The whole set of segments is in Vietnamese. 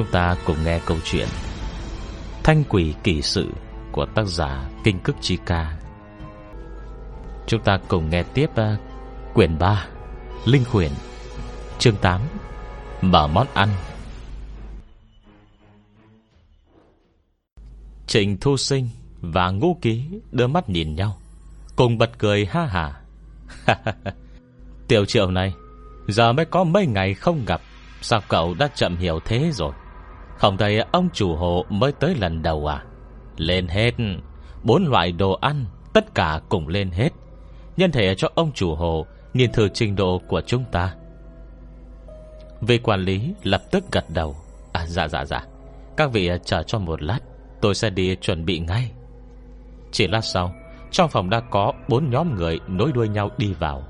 Chúng ta cùng nghe câu chuyện Thanh quỷ kỳ sự Của tác giả Kinh Cức Chi Ca. Chúng ta cùng nghe tiếp uh, Quyển 3 Linh Khuyển Chương 8 Mở món ăn. Trịnh Thu Sinh Và Ngũ Ký đưa mắt nhìn nhau Cùng bật cười ha hà. Tiểu triệu này Giờ mới có mấy ngày không gặp Sao cậu đã chậm hiểu thế rồi? Không thấy ông chủ hộ mới tới lần đầu à? Lên hết, Bốn loại đồ ăn, Tất cả cùng lên hết. Nhân thể cho ông chủ hộ, Nhìn thử trình độ của chúng ta. Vị quản lý lập tức gật đầu. À dạ dạ dạ. Các vị chờ cho một lát, Tôi sẽ đi chuẩn bị ngay. Chỉ lát sau, Trong phòng đã có bốn nhóm người nối đuôi nhau đi vào.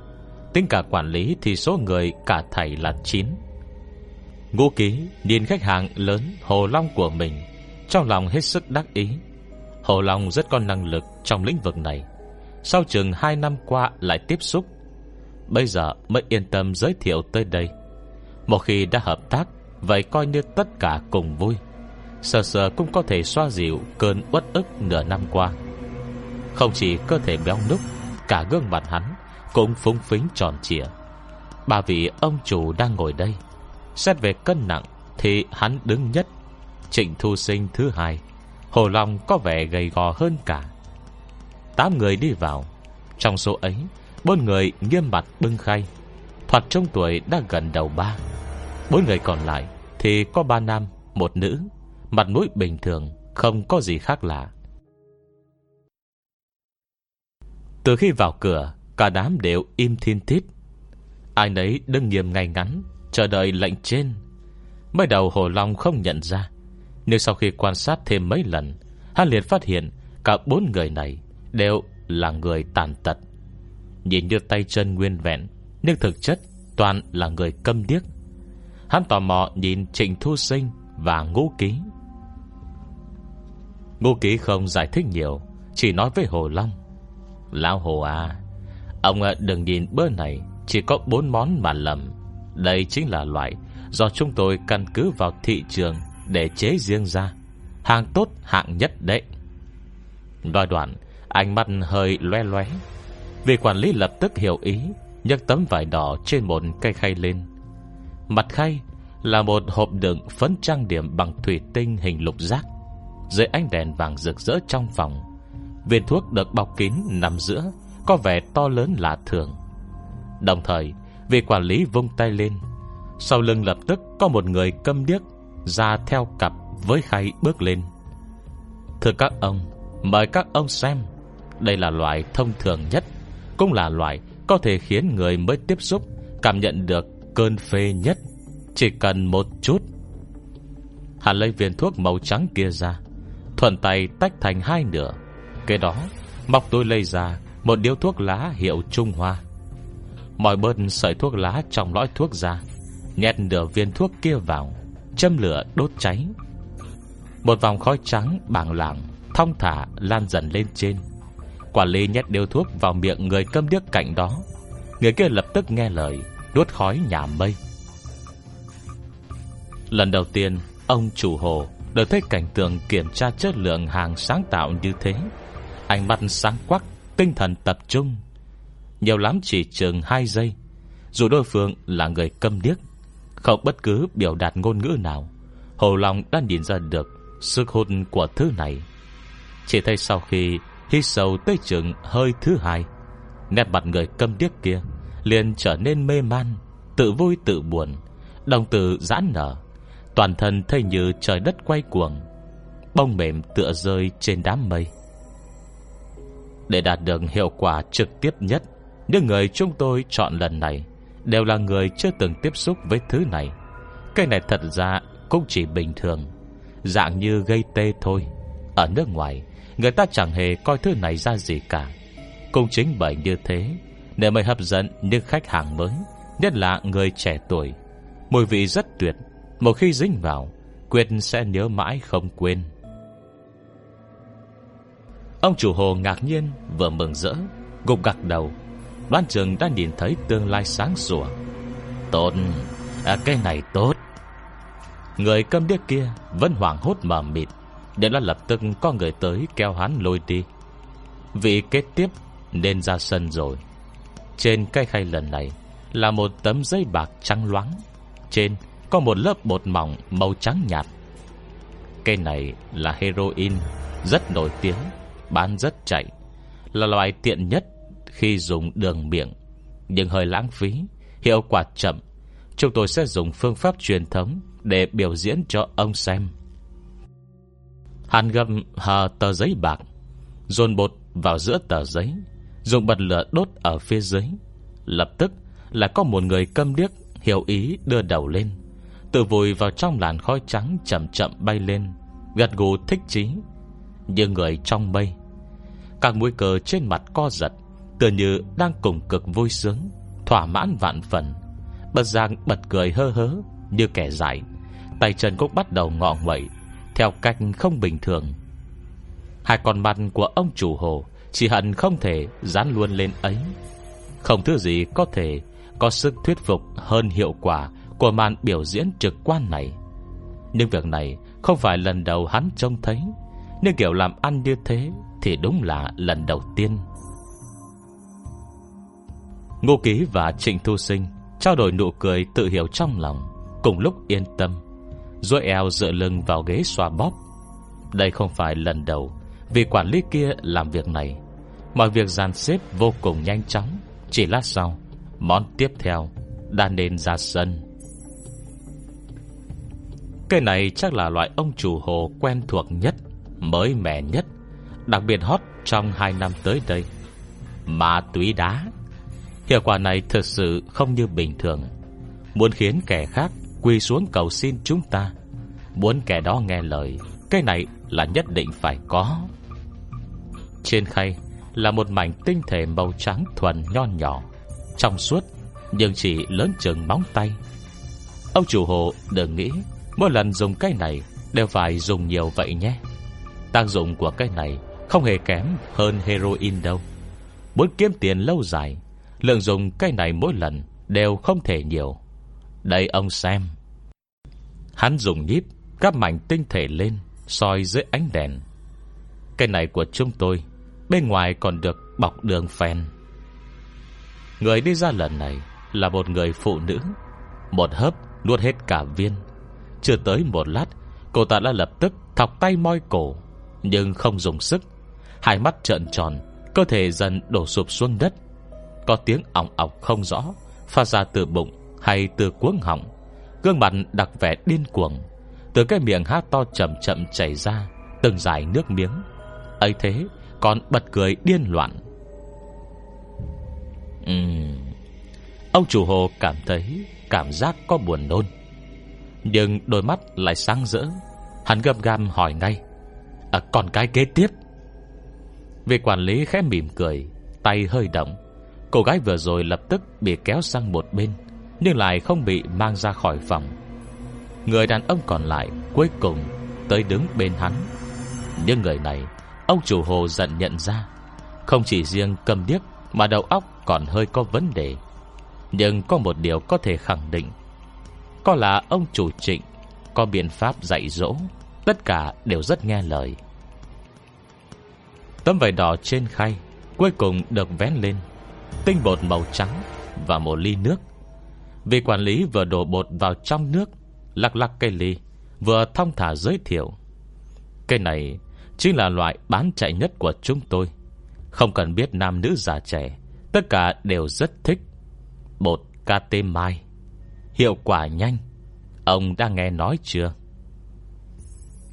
Tính cả quản lý thì số người cả thầy là 9 Ngũ ký nhìn khách hàng lớn Hồ Long của mình, Trong lòng hết sức đắc ý. Hồ Long rất có năng lực trong lĩnh vực này. Sau chừng 2 năm qua lại tiếp xúc, Bây giờ mới yên tâm giới thiệu tới đây. Một khi đã hợp tác, Vậy coi như tất cả cùng vui. Sờ sờ cũng có thể xoa dịu Cơn uất ức nửa năm qua. Không chỉ cơ thể béo núc, Cả gương mặt hắn Cũng phúng phính tròn trịa. Bà vị ông chủ đang ngồi đây. Xét về cân nặng Thì hắn đứng nhất. Trịnh Thu Sinh thứ hai. Hồ Long có vẻ gầy gò hơn cả. Tám người đi vào. Trong số ấy Bốn người nghiêm mặt bưng khay. Thoạt trong tuổi đã gần đầu ba. Bốn người còn lại Thì có ba nam, một nữ. Mặt mũi bình thường Không có gì khác lạ. Từ khi vào cửa Cả đám đều im thiên thít Ai nấy đứng nghiêm ngay ngắn. Chờ đợi lệnh trên. Mới đầu Hồ Long không nhận ra, Nhưng sau khi quan sát thêm mấy lần, Hắn liền phát hiện Cả bốn người này Đều là người tàn tật. Nhìn như tay chân nguyên vẹn, Nhưng thực chất toàn là người câm điếc. Hắn tò mò nhìn Trịnh Thu Sinh Và Ngũ Ký. Ngũ Ký không giải thích nhiều, Chỉ nói với Hồ Long, Lão Hồ à Ông ờ, đừng nhìn bữa này Chỉ có bốn món mà lầm. Đây chính là loại Do chúng tôi căn cứ vào thị trường Để chế riêng ra. Hàng tốt, hạng nhất đấy. Nói đoạn, Ánh mắt hơi loe loé. Vì quản lý lập tức hiểu ý, nhấc tấm vải đỏ trên một cây khay lên. Mặt khay Là một hộp đựng phấn trang điểm Bằng thủy tinh hình lục giác. Dưới ánh đèn vàng rực rỡ trong phòng, Viên thuốc được bọc kín nằm giữa, Có vẻ to lớn lạ thường. Đồng thời Vị quản lý vung tay lên. Sau lưng lập tức có một người câm điếc, Ra theo cặp với khay bước lên. Thưa các ông, Mời các ông xem. Đây là loại thông thường nhất, Cũng là loại có thể khiến người mới tiếp xúc Cảm nhận được cơn phê nhất. Chỉ cần một chút. Hắn lấy viên thuốc màu trắng kia ra, Thuận tay tách thành hai nửa. Kế đó Mọc tôi lấy ra Một điếu thuốc lá hiệu Trung Hoa. Mọi bơn sợi thuốc lá trong lõi thuốc ra, Nhét nửa viên thuốc kia vào, Châm lửa đốt cháy. Một vòng khói trắng bảng lảng, Thong thả lan dần lên trên. Quản lý nhét điếu thuốc vào miệng người câm điếc cạnh đó. Người kia lập tức nghe lời, Đốt khói nhà mây. Lần đầu tiên, Ông chủ hồ được thấy cảnh tượng kiểm tra chất lượng hàng sáng tạo như thế. Ánh mắt sáng quắc, Tinh thần tập trung. Nhiều lắm chỉ chừng 2 giây. Dù đối phương là người câm điếc, Không bất cứ biểu đạt ngôn ngữ nào, Hồ Long đã nhìn ra được Sức hút của thứ này. Chỉ thấy sau khi Hít sâu tới chừng hơi thứ hai, Nét mặt người câm điếc kia liền trở nên mê man, Tự vui tự buồn, Đồng tử giãn nở, Toàn thân thấy như trời đất quay cuồng, Bông mềm tựa rơi trên đám mây. Để đạt được hiệu quả trực tiếp nhất những người chúng tôi chọn lần này Đều là người chưa từng tiếp xúc với thứ này. Cái này thật ra cũng chỉ bình thường, Dạng như gây tê thôi. Ở nước ngoài, Người ta chẳng hề coi thứ này ra gì cả. Cũng chính bởi như thế Để mới hấp dẫn những khách hàng mới, Nhất là người trẻ tuổi. Mùi vị rất tuyệt, Một khi dính vào Quyết sẽ nhớ mãi không quên. Ông chủ hồ ngạc nhiên, Vừa mừng rỡ, Gục gặt đầu. Đoan trường đã nhìn thấy tương lai sáng sủa. Tốt. À, Cái này tốt. Người câm điếc kia Vẫn hoảng hốt mờ mịt Để nó lập tức có người tới kéo hắn lôi đi. Vị kết tiếp Nên ra sân rồi. Trên cây khay lần này Là một tấm giấy bạc trắng loáng. Trên có một lớp bột mỏng Màu trắng nhạt. Cây này là heroin Rất nổi tiếng Bán rất chạy Là loại tiện nhất khi dùng đường miệng. Nhưng hơi lãng phí, Hiệu quả chậm. Chúng tôi sẽ dùng phương pháp truyền thống Để biểu diễn cho ông xem. Hàn gầm hờ tờ giấy bạc, Dồn bột vào giữa tờ giấy, Dùng bật lửa đốt ở phía dưới. Lập tức là có một người câm điếc Hiểu ý đưa đầu lên. Tự vùi vào trong làn khói trắng Chậm chậm bay lên, Gật gù thích chí. Như người trong mây, Các mũi cờ trên mặt co giật. Tựa như đang cùng cực vui sướng, Thỏa mãn vạn phần. Bật giang bật cười hơ hớ Như kẻ dại. Tay chân cũng bắt đầu ngọ nguậy, Theo cách không bình thường. Hai con mặt của ông chủ hồ Chỉ hận không thể dán luôn lên ấy. Không thứ gì có thể Có sức thuyết phục hơn hiệu quả Của màn biểu diễn trực quan này. Nhưng việc này Không phải lần đầu hắn trông thấy, Nhưng kiểu làm ăn như thế Thì đúng là lần đầu tiên. Ngô Ký và Trịnh Thu Sinh Trao đổi nụ cười tự hiểu trong lòng, Cùng lúc yên tâm, Rồi eo dựa lưng vào ghế xoa bóp. Đây không phải lần đầu Vì quản lý kia làm việc này. Mọi việc dàn xếp vô cùng nhanh chóng, Chỉ lát sau, Món tiếp theo đã nên ra sân. Cây này chắc là loại ông chủ hồ quen thuộc nhất, Mới mẻ nhất, Đặc biệt hot trong 2 năm tới đây. Ma túy đá. Hiệu quả này thật sự không như bình thường. Muốn khiến kẻ khác quỳ xuống cầu xin chúng ta, Muốn kẻ đó nghe lời, Cái này là nhất định phải có. Trên khay Là một mảnh tinh thể màu trắng thuần nho nhỏ, Trong suốt Nhưng chỉ lớn chừng móng tay. Ông chủ hộ đừng nghĩ Mỗi lần dùng cái này Đều phải dùng nhiều vậy nhé. Tác dụng của cái này Không hề kém hơn heroin đâu. Muốn kiếm tiền lâu dài Lượng dùng cái này mỗi lần Đều không thể nhiều. Đây ông xem. Hắn dùng nhíp Các mảnh tinh thể lên, soi dưới ánh đèn. Cái này của chúng tôi, Bên ngoài còn được bọc đường phèn. Người đi ra lần này Là một người phụ nữ. Một hớp nuốt hết cả viên. Chưa tới một lát, Cô ta đã lập tức thọc tay moi cổ, Nhưng không dùng sức. Hai mắt trợn tròn, Cơ thể dần đổ sụp xuống đất có tiếng ỏng ọc không rõ Phát ra từ bụng hay từ cuống họng. Gương mặt đặc vẻ điên cuồng Từ cái miệng hát to chậm chậm chảy ra Từng dài nước miếng. Ấy thế còn bật cười điên loạn. Uhm. Ông chủ hồ cảm thấy Cảm giác có buồn nôn Nhưng đôi mắt lại sáng rỡ. Hắn gầm gam hỏi ngay à, Còn cái kế tiếp? Vị quản lý khẽ mỉm cười Tay hơi động. Cô gái vừa rồi lập tức bị kéo sang một bên, Nhưng lại không bị mang ra khỏi phòng. Người đàn ông còn lại Cuối cùng tới đứng bên hắn. Nhưng người này, Ông chủ hồ giận nhận ra, Không chỉ riêng cầm điếc Mà đầu óc còn hơi có vấn đề. Nhưng có một điều có thể khẳng định, Có là ông chủ trịnh, Có biện pháp dạy dỗ, Tất cả đều rất nghe lời. Tấm vải đỏ trên khay Cuối cùng được vén lên. Tinh bột màu trắng Và một ly nước. Vị quản lý vừa đổ bột vào trong nước, Lắc lắc cây ly, Vừa thông thả giới thiệu. Cây này chính là loại bán chạy nhất của chúng tôi. Không cần biết nam nữ già trẻ, Tất cả đều rất thích Bột KT Mai. Hiệu quả nhanh, Ông đã nghe nói chưa?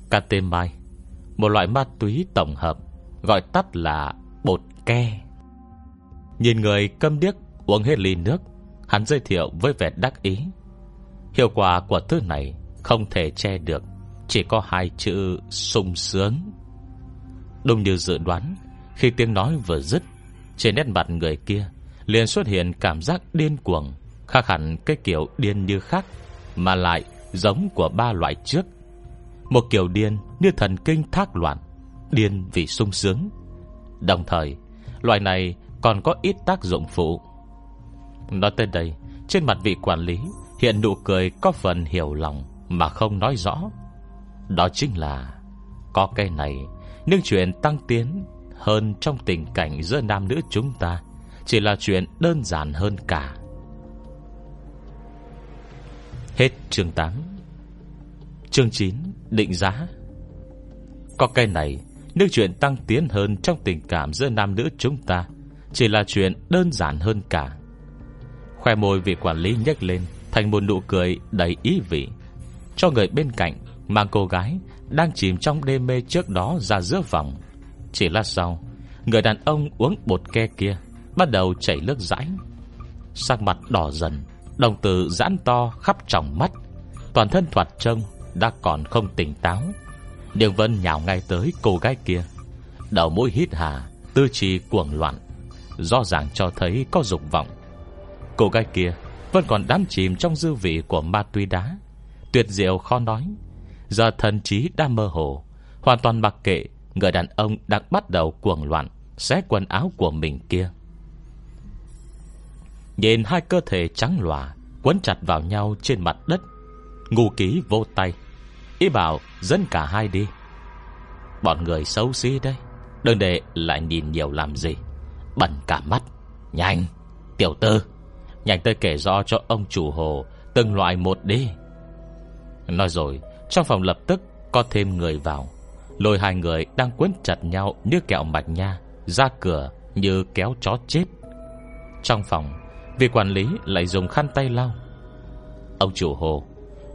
KT Mai, Một loại ma túy tổng hợp, Gọi tắt là bột ke. Nhìn người câm điếc uống hết ly nước, Hắn giới thiệu với vẻ đắc ý. Hiệu quả của thứ này Không thể che được, Chỉ có hai chữ sung sướng. Đúng như dự đoán, Khi tiếng nói vừa dứt, Trên nét mặt người kia liền xuất hiện cảm giác điên cuồng, Khác hẳn cái kiểu điên như khác, Mà lại giống của ba loại trước. Một kiểu điên như thần kinh thác loạn, Điên vì sung sướng. Đồng thời, Loại này còn có ít tác dụng phụ. Nói tới đây, Trên mặt vị quản lý Hiện nụ cười có phần hiểu lòng Mà không nói rõ. Đó chính là, Có cái này, Nhưng chuyện tăng tiến hơn trong tình cảnh giữa nam nữ chúng ta Chỉ là chuyện đơn giản hơn cả. Hết chương 8 Chương 9 Định giá. Có cái này Nước chuyện tăng tiến hơn trong tình cảm giữa nam nữ chúng ta chỉ là chuyện đơn giản hơn cả. Khoe môi vị quản lý nhếch lên, Thành một nụ cười đầy ý vị. Cho người bên cạnh Mang cô gái Đang chìm trong đêm mê trước đó ra giữa vòng. Chỉ lát sau, Người đàn ông uống bột ke kia Bắt đầu chảy nước rãi. Sắc mặt đỏ dần, Đồng tử giãn to khắp tròng mắt. Toàn thân thoạt trông Đã còn không tỉnh táo. Đường Vân nhào ngay tới cô gái kia. Đầu mũi hít hà, Tư trì cuồng loạn. Rõ ràng cho thấy có dục vọng. Cô gái kia vẫn còn đắm chìm trong dư vị của ma túy đá. Tuyệt diệu khó nói. Giờ thần trí đã mơ hồ. Hoàn toàn mặc kệ, Người đàn ông đang bắt đầu cuồng loạn, Xé quần áo của mình kia. Nhìn hai cơ thể trắng lòa, Quấn chặt vào nhau trên mặt đất. Ngu ký vô tay. Ý bảo, dẫn cả hai đi. Bọn người xấu xí đấy. Đừng để lại nhìn nhiều làm gì. Bẩn cả mắt. Nhanh Tiểu tư Nhanh tới kể rõ cho ông chủ hồ Từng loại một đi. Nói rồi, Trong phòng lập tức có thêm người vào. Lôi hai người đang quấn chặt nhau Như kẹo mạch nha, Ra cửa như kéo chó chết. Trong phòng, Vị quản lý lại dùng khăn tay lau. Ông chủ hồ,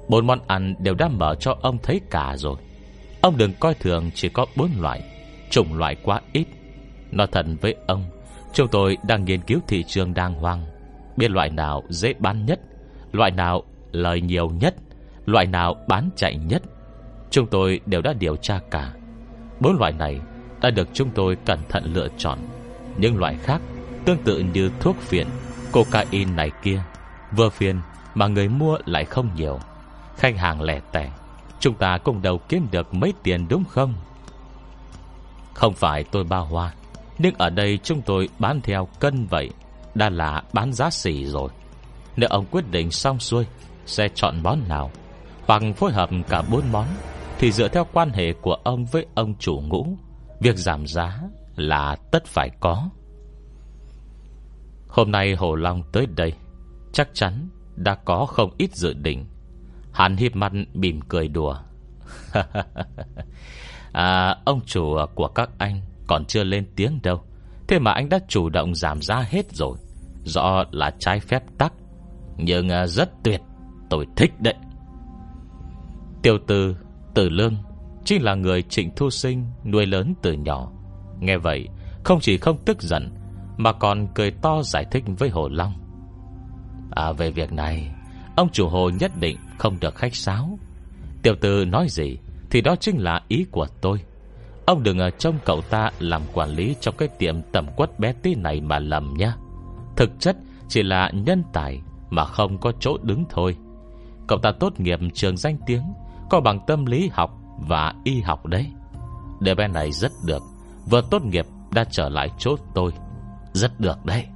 Bốn món ăn đều đã mở cho ông thấy cả rồi. Ông đừng coi thường chỉ có bốn loại, Chủng loại quá ít. Nói thật với ông Chúng tôi đang nghiên cứu thị trường đàng hoàng. Biết loại nào dễ bán nhất, Loại nào lời nhiều nhất, Loại nào bán chạy nhất. Chúng tôi đều đã điều tra cả. Bốn loại này đã được chúng tôi cẩn thận lựa chọn. Những loại khác Tương tự như thuốc phiện, Cocaine này kia. Vừa phiền mà người mua lại không nhiều. Khách hàng lẻ tẻ, Chúng ta cùng đầu kiếm được mấy tiền đúng không? Không phải tôi bao hoa. Nhưng ở đây chúng tôi bán theo cân vậy Đã là bán giá xỉ rồi. Nếu ông quyết định xong xuôi Sẽ chọn món nào? Hoặc phối hợp cả bốn món Thì dựa theo quan hệ của ông với ông chủ ngũ Việc giảm giá là tất phải có. Hôm nay Hồ Long tới đây Chắc chắn đã có không ít dự định. Hắn hiếp mặt bìm cười đùa. À, Ông chủ của các anh còn chưa lên tiếng đâu. Thế mà anh đã chủ động giảm giá hết rồi. Rõ là trái phép tắc. Nhưng à, rất tuyệt. Tôi thích đấy. Tiêu tư, tử lương Chính là người trịnh thu sinh Nuôi lớn từ nhỏ. Nghe vậy không chỉ không tức giận Mà còn cười to giải thích với Hồ Long. À về việc này Ông chủ hồ nhất định không được khách sáo. Tiểu tử nói gì Thì đó chính là ý của tôi. Ông đừng ở trong cậu ta làm quản lý Trong cái tiệm tầm quất bé tí này mà lầm nhá. Thực chất chỉ là nhân tài Mà không có chỗ đứng thôi. Cậu ta tốt nghiệp trường danh tiếng, Có bằng tâm lý học và y học đấy. Đề bé này rất được, Vừa tốt nghiệp đã trở lại chỗ tôi. Rất được đấy.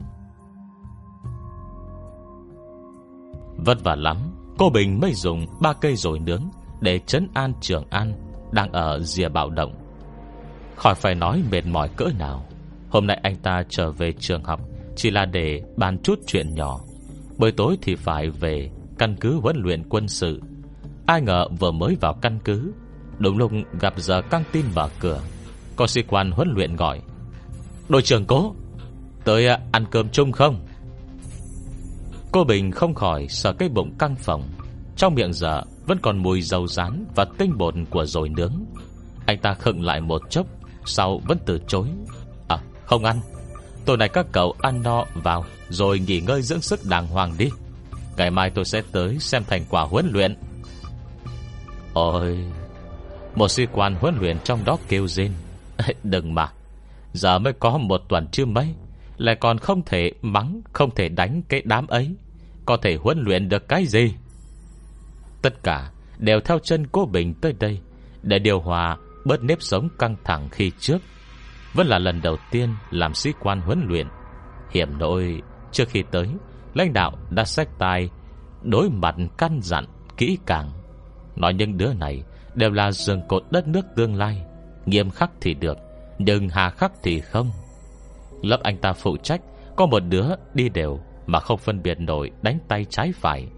Vất vả lắm, Cô Bình mới dùng ba cây rồi nướng Để chấn an Trường An Đang ở rìa bạo động. Khỏi phải nói mệt mỏi cỡ nào. Hôm nay anh ta trở về trường học, Chỉ là để bàn chút chuyện nhỏ. Buổi tối thì phải về, Căn cứ huấn luyện quân sự. Ai ngờ vừa mới vào căn cứ, Đúng lúc gặp giờ căng tin mở cửa. Có sĩ quan huấn luyện gọi, Đội trưởng cố, Tới à, ăn cơm chung không? Cô Bình không khỏi sợ cái bụng căng phồng. Trong miệng giờ Vẫn còn mùi dầu rán Và tinh bột của dồi nướng. Anh ta khựng lại một chốc sau vẫn từ chối. À không ăn. Tối nay các cậu ăn no vào, Rồi nghỉ ngơi dưỡng sức đàng hoàng đi. Ngày mai tôi sẽ tới xem thành quả huấn luyện. Ôi, Một sĩ quan huấn luyện trong đó kêu rên. Đừng mà, Giờ mới có một tuần chưa mấy, Lại còn không thể mắng, Không thể đánh cái đám ấy. Có thể huấn luyện được cái gì? Tất cả đều theo chân cô Bình tới đây Để điều hòa bớt nếp sống căng thẳng khi trước. Vẫn là lần đầu tiên làm sĩ quan huấn luyện. Hiểm nội Trước khi tới, Lãnh đạo đã sách tài Đối mặt căn dặn kỹ càng. Nói những đứa này Đều là rừng cột đất nước tương lai, Nghiêm khắc thì được, Nhưng hà khắc thì không. Lớp anh ta phụ trách, Có một đứa đi đều Mà không phân biệt nổi đánh tay trái phải.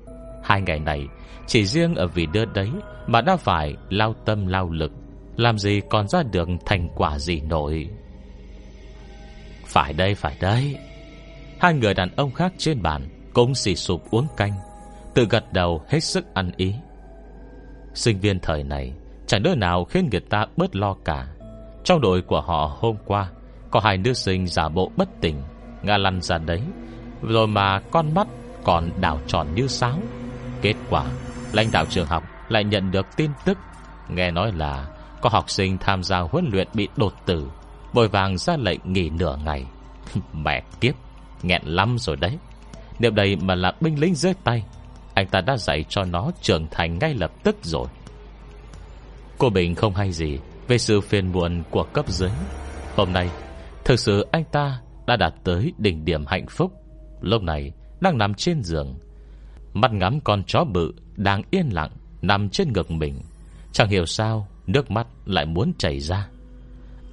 Hai ngày này, Chỉ riêng ở vì đứa đấy Mà đã phải lao tâm lao lực. Làm gì còn ra được thành quả gì nổi? Phải đây phải đây. Hai người đàn ông khác trên bàn Cũng xì sụp uống canh, Tự gật đầu hết sức ăn ý. Sinh viên thời này, Chẳng đứa nào khiến người ta bớt lo cả. Trong đội của họ hôm qua, Có hai nữ sinh giả bộ bất tỉnh, Ngã lăn ra đấy. Rồi mà con mắt còn đảo tròn như sáo. Kết quả, Lãnh đạo trường học lại nhận được tin tức. Nghe nói là có học sinh tham gia huấn luyện bị đột tử, Vội vàng ra lệnh nghỉ nửa ngày. Mẹ kiếp, Nghẹn lắm rồi đấy. Nếu đây mà là binh lính dưới tay, Anh ta đã dạy cho nó trưởng thành ngay lập tức rồi. Cô Bình không hay gì Về sự phiền muộn của cấp dưới. Hôm nay, Thực sự anh ta đã đạt tới đỉnh điểm hạnh phúc. Lúc này, đang nằm trên giường. Mắt ngắm con chó bự Đang yên lặng Nằm trên ngực mình. Chẳng hiểu sao Nước mắt lại muốn chảy ra.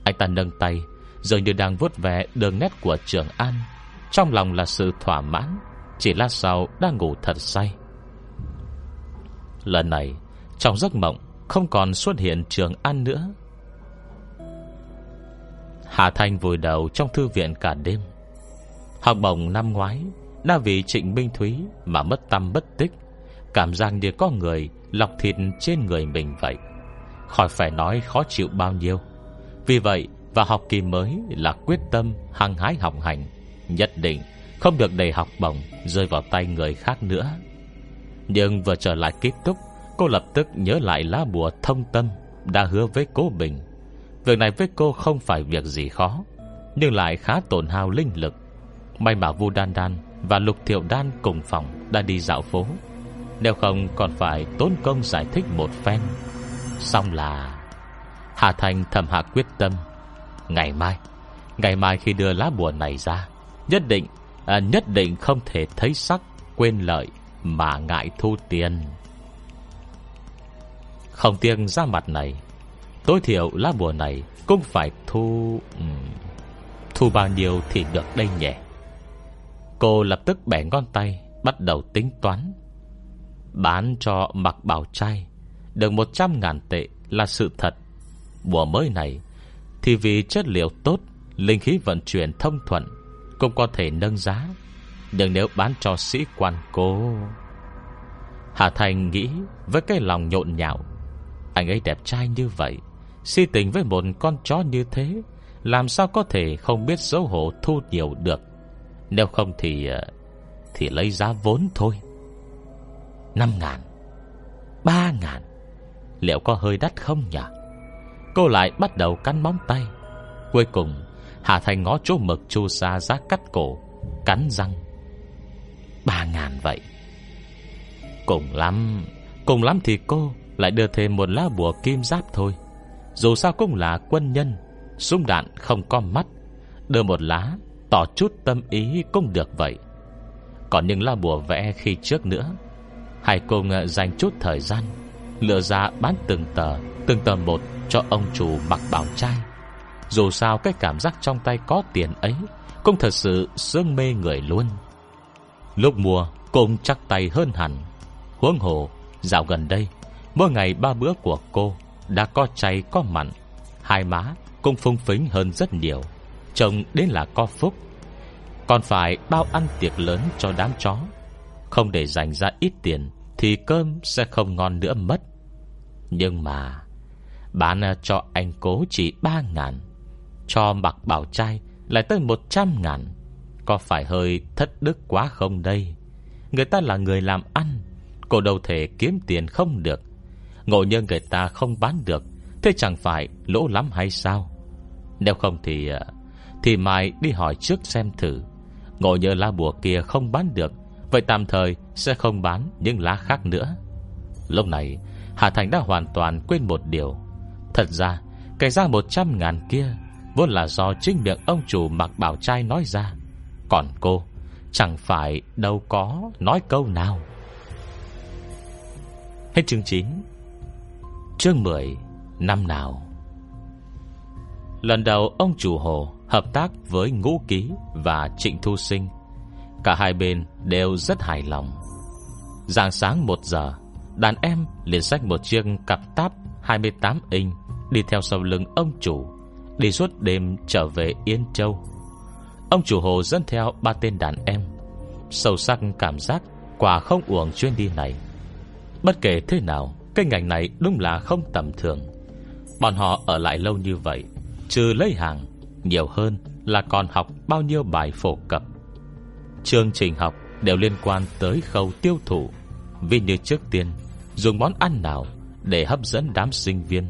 Anh ta nâng tay, Dường như đang vuốt ve đường nét của Trường An. Trong lòng là sự thỏa mãn, Chỉ lát sau đang ngủ thật say. Lần này, Trong giấc mộng Không còn xuất hiện Trường An nữa. Hà Thanh vùi đầu trong thư viện cả đêm. Học bổng năm ngoái Đã vì Trịnh Minh Thúy Mà mất tâm bất tích. Cảm giác như có người Lọc thịt trên người mình vậy. Khỏi phải nói khó chịu bao nhiêu. Vì vậy vào học kỳ mới là quyết tâm hăng hái học hành, Nhất định không được để học bổng Rơi vào tay người khác nữa. Nhưng vừa trở lại ký túc, Cô lập tức nhớ lại lá bùa thông tâm Đã hứa với cố Bình. Việc này với cô không phải việc gì khó, Nhưng lại khá tổn hao linh lực. May mà Vu Đan Đan Và Lục Thiệu Đan cùng phòng Đã đi dạo phố. Nếu không còn phải tốn công giải thích một phen Xong là Hà Thành thầm hạ quyết tâm. Ngày mai Ngày mai khi đưa lá bùa này ra Nhất định à, Nhất định không thể thấy sắc Quên lợi Mà ngại thu tiền. Không tiền ra mặt này Tối thiểu lá bùa này Cũng phải thu um, Thu bao nhiêu thì được đây nhỉ? Cô lập tức bẻ ngón tay Bắt đầu tính toán. Bán cho mặc bảo trai được 100 ngàn tệ là sự thật. Bùa mới này, Thì vì chất liệu tốt, Linh khí vận chuyển thông thuận, Cũng có thể nâng giá. Nhưng nếu bán cho sĩ quan cô Hà Thành nghĩ Với cái lòng nhộn nhạo, Anh ấy đẹp trai như vậy, Si tình với một con chó như thế, Làm sao có thể không biết xấu hổ thu nhiều được? Nếu không thì ờ, Thì lấy giá vốn thôi. Năm ngàn, Ba ngàn Liệu có hơi đắt không nhỉ? Cô lại bắt đầu cắn móng tay. Cuối cùng, Hà Thành ngó chỗ mực chu sa giá cắt cổ, Cắn răng. Ba ngàn vậy. Cùng lắm Cùng lắm thì cô lại đưa thêm một lá bùa kim giáp thôi. Dù sao cũng là quân nhân, Súng đạn không có mắt. Đưa một lá, Tỏ chút tâm ý cũng được vậy. Còn những lá bùa vẽ khi trước nữa Hãy cùng dành chút thời gian. Lựa ra bán từng tờ Từng tờ một cho ông chủ mặc bảo trai. Dù sao cái cảm giác trong tay có tiền ấy Cũng thật sự sương mê người luôn. Lúc mua Cũng chắc tay hơn hẳn. Huống hồ, Dạo gần đây, Mỗi ngày ba bữa của cô Đã có chay, có mặn, Hai má cũng phung phính hơn rất nhiều. Chồng đến là có phúc. Còn phải bao ăn tiệc lớn cho đám chó, Không để dành ra ít tiền thì cơm sẽ không ngon nữa mất. Nhưng mà, Bán ờ, cho anh cố chỉ 3 ngàn, Cho mặc bảo trai Lại tới 100 ngàn. Có phải hơi thất đức quá không đây? Người ta là người làm ăn, Cô đâu thể kiếm tiền không được. Ngộ như người ta không bán được, Thế chẳng phải lỗ lắm hay sao? Nếu không thì ờ, Thì mai đi hỏi trước xem thử. Ngộ như lá bùa kia không bán được Vậy tạm thời sẽ không bán những lá khác nữa. Lúc này, Hà Thành đã hoàn toàn quên một điều. Thật ra Cái ra 100 ngàn kia Vốn là do chính miệng ông chủ mặc bảo trai nói ra. Còn cô, Chẳng phải đâu có nói câu nào. Hết chương 9 Chương 10 Năm nào. Lần đầu ông chủ hồ Hợp tác với Ngũ Ký Và Trịnh Thu Sinh Cả hai bên đều rất hài lòng. Giàng sáng 1 giờ, Đàn em liền sách một chiếc cặp táp 28 inch Đi theo sau lưng ông chủ, Đi suốt đêm trở về Yên Châu. Ông chủ hồ dẫn theo ba tên đàn em. Sâu sắc cảm giác Quả không uổng chuyến đi này. Bất kể thế nào, Cái ngành này đúng là không tầm thường. Bọn họ ở lại lâu như vậy, Trừ lấy hàng, Nhiều hơn là còn học bao nhiêu bài phổ cập. Chương trình học đều liên quan tới khâu tiêu thụ. Vì như trước tiên, Dùng món ăn nào để hấp dẫn đám sinh viên,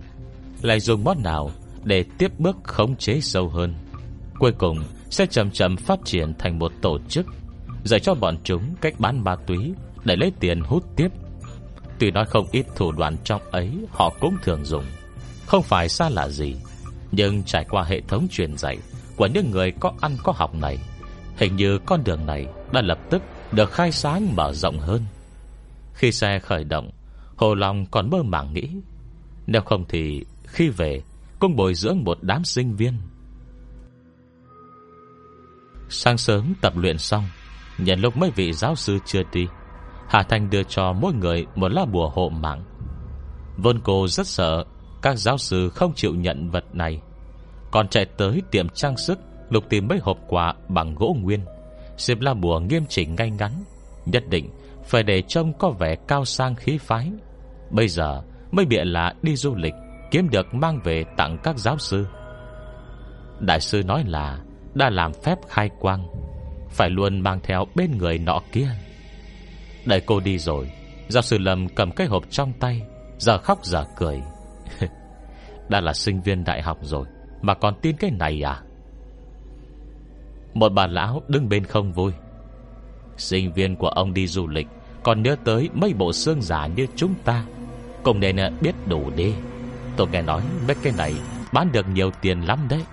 Lại dùng món nào để tiếp bước khống chế sâu hơn. Cuối cùng, sẽ chậm chậm phát triển thành một tổ chức, Dạy cho bọn chúng cách bán ma túy Để lấy tiền hút tiếp. Tuy nói không ít thủ đoạn trong ấy Họ cũng thường dùng, Không phải xa lạ gì, Nhưng trải qua hệ thống truyền dạy Của những người có ăn có học này Hình như con đường này Đã lập tức được khai sáng mở rộng hơn. Khi xe khởi động, Hồ Long còn mơ màng nghĩ, Nếu không thì khi về, Cũng bồi dưỡng một đám sinh viên. Sáng sớm tập luyện xong Nhận lúc mấy vị giáo sư chưa đi, Hà thanh đưa cho mỗi người Một lá bùa hộ mạng. Vân cô rất sợ Các giáo sư không chịu nhận vật này, Còn chạy tới tiệm trang sức Lục tìm mấy hộp quà bằng gỗ nguyên. Diệp la bùa nghiêm chỉnh ngay ngắn, Nhất định phải để trông có vẻ cao sang khí phái. Bây giờ mới bịa là đi du lịch, Kiếm được mang về tặng các giáo sư. Đại sư nói là Đã làm phép khai quang, Phải luôn mang theo bên người nọ kia. Đợi cô đi rồi, Giáo sư Lâm cầm cái hộp trong tay, Giờ khóc giờ cười. Đã là sinh viên đại học rồi, Mà còn tin cái này à? Một bà lão đứng bên không vui. Sinh viên của ông đi du lịch, Còn nhớ tới mấy bộ xương giả như chúng ta. Cũng nên à, biết đủ đi. Tôi nghe nói mấy cái này Bán được nhiều tiền lắm đấy.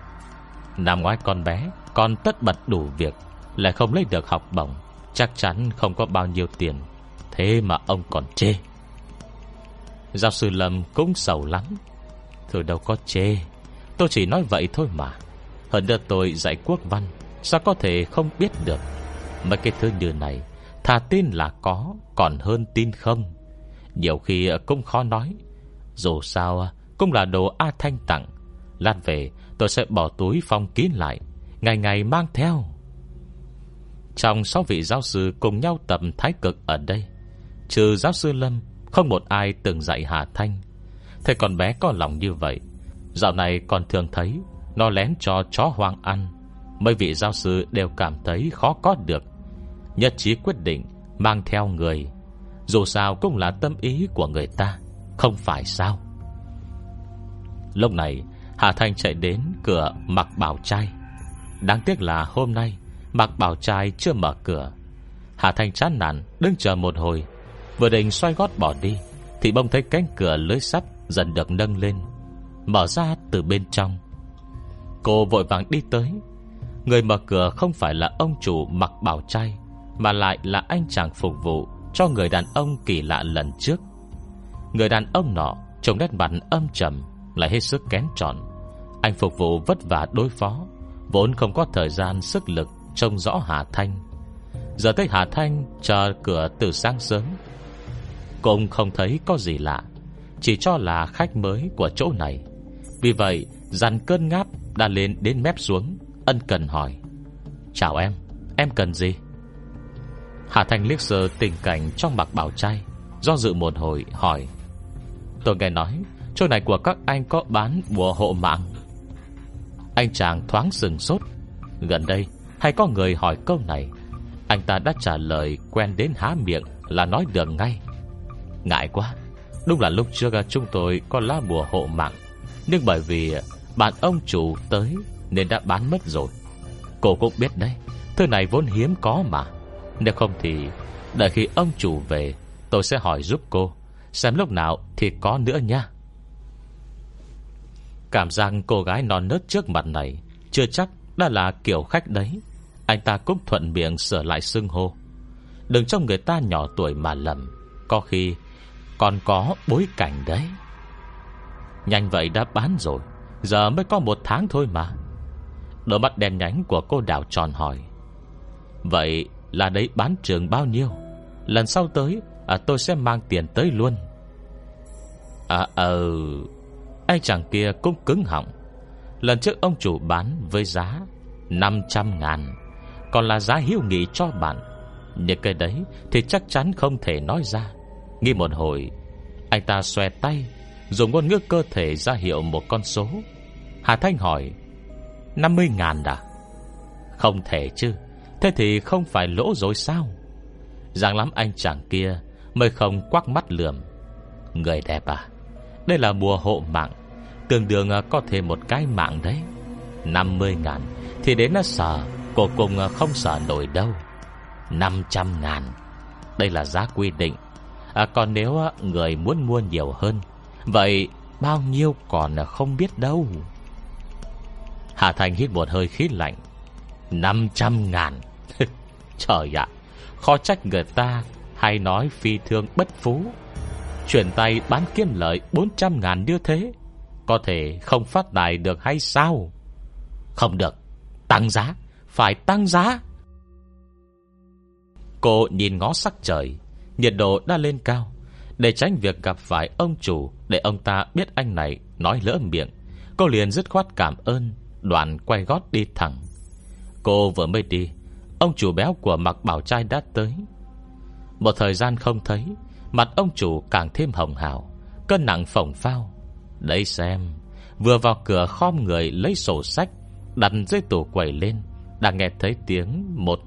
Năm ngoái con bé, Còn tất bật đủ việc, Lại không lấy được học bổng, Chắc chắn không có bao nhiêu tiền. Thế mà ông còn chê. Giáo sư Lâm cũng sầu lắm. Thôi đâu có chê, Tôi chỉ nói vậy thôi mà. Hơn nữa tôi dạy quốc văn Sao có thể không biết được? Mấy cái thứ như này, Thà tin là có, Còn hơn tin không? Nhiều khi cũng khó nói. Dù sao, cũng là đồ A Thanh tặng. Lát về, tôi sẽ bỏ túi phong kín lại, Ngày ngày mang theo. Trong sáu vị giáo sư cùng nhau tập thái cực ở đây, Trừ giáo sư Lâm, Không một ai từng dạy Hà Thanh. Thế còn bé có lòng như vậy, Dạo này còn thường thấy, Nó lén cho chó hoang ăn. Mấy vị giáo sư đều cảm thấy khó có được. Nhất trí quyết định Mang theo người. Dù sao cũng là tâm ý của người ta, Không phải sao? Lúc này, Hà Thanh chạy đến cửa mặc bảo trai. Đáng tiếc là hôm nay Mặc bảo trai chưa mở cửa. Hà Thanh chán nản, Đứng chờ một hồi. Vừa định xoay gót bỏ đi, Thì bông thấy cánh cửa lưới sắt Dần được nâng lên, Mở ra từ bên trong. Cô vội vàng đi tới Người mở cửa không phải là ông chủ mặc bảo trai, Mà lại là anh chàng phục vụ Cho người đàn ông kỳ lạ lần trước. Người đàn ông nọ, Trông nét mặt âm trầm, Lại hết sức kén trọn Anh phục vụ vất vả đối phó, Vốn không có thời gian, sức lực Trông rõ Hà Thanh. Giờ thấy Hà Thanh, chờ cửa từ sáng sớm. Cũng không thấy có gì lạ, Chỉ cho là khách mới của chỗ này. Vì vậy, dàn cơn ngáp đã lên đến mép xuống. Ân cần hỏi. Chào em, em cần gì? Hà Thanh liếc sơ tình cảnh trong mặc bảo trai Do dự một hồi hỏi. Tôi nghe nói Chỗ này của các anh có bán bùa hộ mạng. Anh chàng thoáng sừng sốt. Gần đây hay có người hỏi câu này. Anh ta đã trả lời quen đến há miệng Là nói được ngay. Ngại quá Đúng là lúc trước chúng tôi có lá bùa hộ mạng. Nhưng bởi vì bạn ông chủ tới nên đã bán mất rồi. Cô cũng biết đấy, Thứ này vốn hiếm có mà. Nếu không thì Đợi khi ông chủ về, Tôi sẽ hỏi giúp cô, Xem lúc nào thì có nữa nha. Cảm giác cô gái non nớt trước mặt này Chưa chắc đã là kiểu khách đấy. Anh ta cũng thuận miệng sửa lại xưng hô. Đừng cho người ta nhỏ tuổi mà lầm, Có khi còn có bối cảnh đấy. Nhanh vậy đã bán rồi, Giờ mới có một tháng thôi mà. Đôi mắt đen nhánh của cô đảo tròn hỏi. Vậy là đấy bán trường bao nhiêu? Lần sau tới à, Tôi sẽ mang tiền tới luôn. À ờ Anh chàng kia cũng cứng họng. Lần trước ông chủ bán với giá 500 ngàn Còn là giá hiếu nghị cho bạn. Nhưng cái đấy Thì chắc chắn không thể nói ra. Nghi một hồi Anh ta xòe tay Dùng ngôn ngữ cơ thể ra hiệu một con số. Hà Thanh hỏi 50 ngàn đã Không thể chứ Thế thì không phải lỗ rồi sao? Giang lắm anh chàng kia Mới không quắc mắt lườm. Người đẹp à Đây là mùa hộ mạng Tương đương à, có thêm một cái mạng đấy. 50 ngàn Thì đến nó sợ Cô cùng không sợ nổi đâu. 500 ngàn Đây là giá quy định. À, Còn nếu người muốn mua nhiều hơn Vậy bao nhiêu còn không biết đâu. Hà Thành hít một hơi khí lạnh. 500 ngàn. Trời ạ. Khó trách người ta Hay nói phi thương bất phú. Chuyển tay bán kiếm lợi 400 ngàn như thế, Có thể không phát tài được hay sao? Không được. Tăng giá. Phải tăng giá. Cô nhìn ngó sắc trời. Nhiệt độ đã lên cao. Để tránh việc gặp phải ông chủ, Để ông ta biết anh này nói lỡ miệng. Cô liền dứt khoát cảm ơn. Đoạn quay gót đi thẳng. Cô vừa mới đi Ông chủ béo của mặc bảo trai đã tới. Một thời gian không thấy Mặt ông chủ càng thêm hồng hào Cân nặng phồng phao. Đấy xem Vừa vào cửa khom người lấy sổ sách Đặt dưới tủ quầy lên Đang nghe thấy tiếng một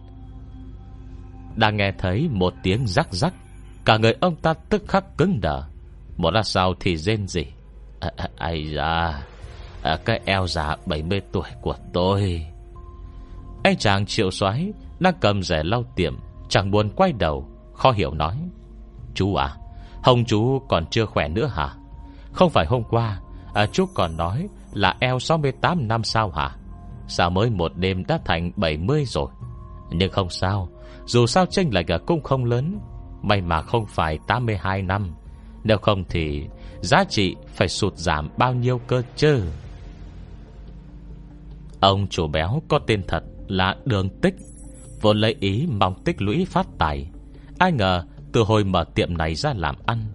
Đang nghe thấy một tiếng rắc rắc. Cả người ông ta tức khắc cứng đờ. Một lát sau thì rên gì à, à, Ai da à, Cái eo già 70 tuổi của tôi. Anh chàng triệu xoáy Đang cầm rẻ lau tiệm Chẳng buồn quay đầu Khó hiểu nói. Chú à Hồng chú còn chưa khỏe nữa hả? Không phải hôm qua à, Chú còn nói là eo 68 năm sao hả? Sao mới một đêm đã thành 70 rồi? Nhưng không sao Dù sao chênh lệch à, cũng không lớn. May mà không phải 82 năm Nếu không thì Giá trị phải sụt giảm bao nhiêu cơ chứ? Ông chủ béo có tên thật là Đường Tích, Vốn lấy ý mong tích lũy phát tài. Ai ngờ, từ hồi mở tiệm này ra làm ăn,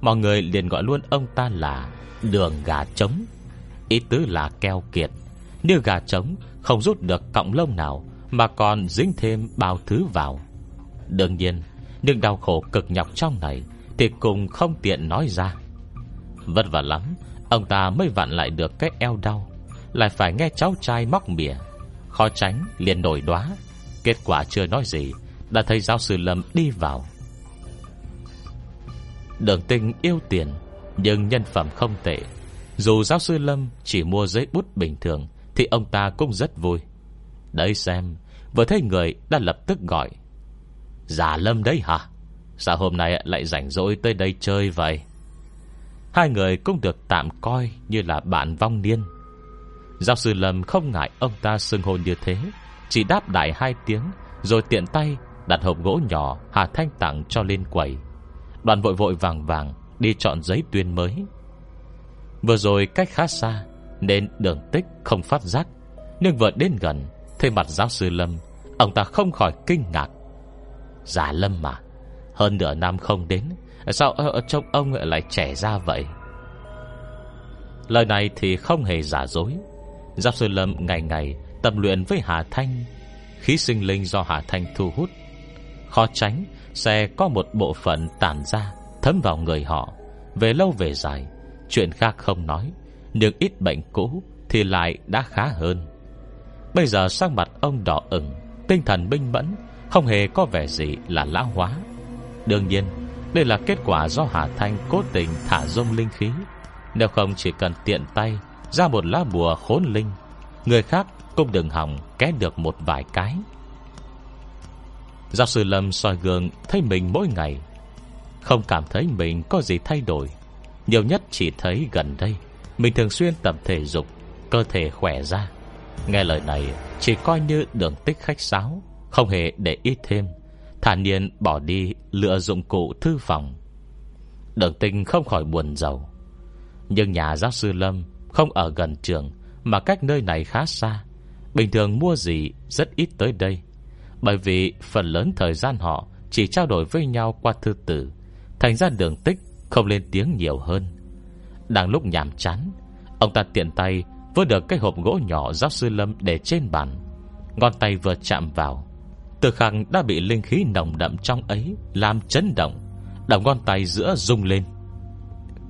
Mọi người liền gọi luôn ông ta là Đường gà trống. Ý tứ là keo kiệt. Như gà trống, không rút được cọng lông nào, Mà còn dính thêm bao thứ vào. Đương nhiên Nhưng đau khổ cực nhọc trong này Thì cùng không tiện nói ra. Vất vả lắm, Ông ta mới vặn lại được cái eo đau. Lại phải nghe cháu trai móc mỉa. Khó tránh, liền nổi đóa Kết quả chưa nói gì, Đã thấy giáo sư Lâm đi vào. Đường tình yêu tiền, Nhưng nhân phẩm không tệ. Dù giáo sư Lâm chỉ mua giấy bút bình thường, Thì ông ta cũng rất vui. Đấy xem, Vừa thấy người đã lập tức gọi. Giả Lâm đấy hả? Sao hôm nay lại rảnh rỗi tới đây chơi vậy? Hai người cũng được tạm coi Như là bạn vong niên. Giáo sư Lâm không ngại ông ta xưng hồn như thế. Chỉ đáp đại hai tiếng, Rồi tiện tay đặt hộp gỗ nhỏ Hà Thanh tặng cho lên quầy. Đoàn vội vội vàng vàng Đi chọn giấy tuyên mới. Vừa rồi cách khá xa, Nên đường tích không phát giác. Nhưng vừa đến gần, Thấy mặt giáo sư Lâm, Ông ta không khỏi kinh ngạc. Giả Lâm mà, Hơn nửa năm không đến, Sao ở trong ông lại trẻ ra vậy? Lời này thì không hề giả dối. Giáp sư Lâm ngày ngày Tập luyện với Hà Thanh. Khí sinh linh do Hà Thanh thu hút. Khó tránh, Sẽ có một bộ phận tàn ra, Thấm vào người họ. Về lâu về dài, Chuyện khác không nói, Nhưng ít bệnh cũ Thì lại đã khá hơn. Bây giờ sang mặt ông đỏ ửng, Tinh thần minh mẫn, Không hề có vẻ gì là lão hóa. Đương nhiên, Đây là kết quả do Hà Thanh cố tình thả rông linh khí. Nếu không chỉ cần tiện tay ra một lá bùa khốn linh, Người khác cũng đừng hỏng Ké được một vài cái. Giáo sư Lâm soi gương Thấy mình mỗi ngày, Không cảm thấy mình có gì thay đổi, Nhiều nhất chỉ thấy gần đây, Mình thường xuyên tập thể dục, Cơ thể khỏe ra. Nghe lời này, chỉ coi như đường tích khách sáo, Không hề để ý thêm, Thản nhiên bỏ đi lựa dụng cụ thư phòng. Đường tinh không khỏi buồn giàu Nhưng nhà giáo sư Lâm không ở gần trường, Mà cách nơi này khá xa. Bình thường mua gì rất ít tới đây. Bởi vì phần lớn thời gian họ Chỉ trao đổi với nhau qua thư tử, Thành ra đường tích Không lên tiếng nhiều hơn. Đang lúc nhàm chán, Ông ta tiện tay vơ được cái hộp gỗ nhỏ giáo sư Lâm để trên bàn. Ngón tay vừa chạm vào, Từ khẳng đã bị linh khí nồng đậm trong ấy Làm chấn động, Đầu ngón tay giữa rung lên.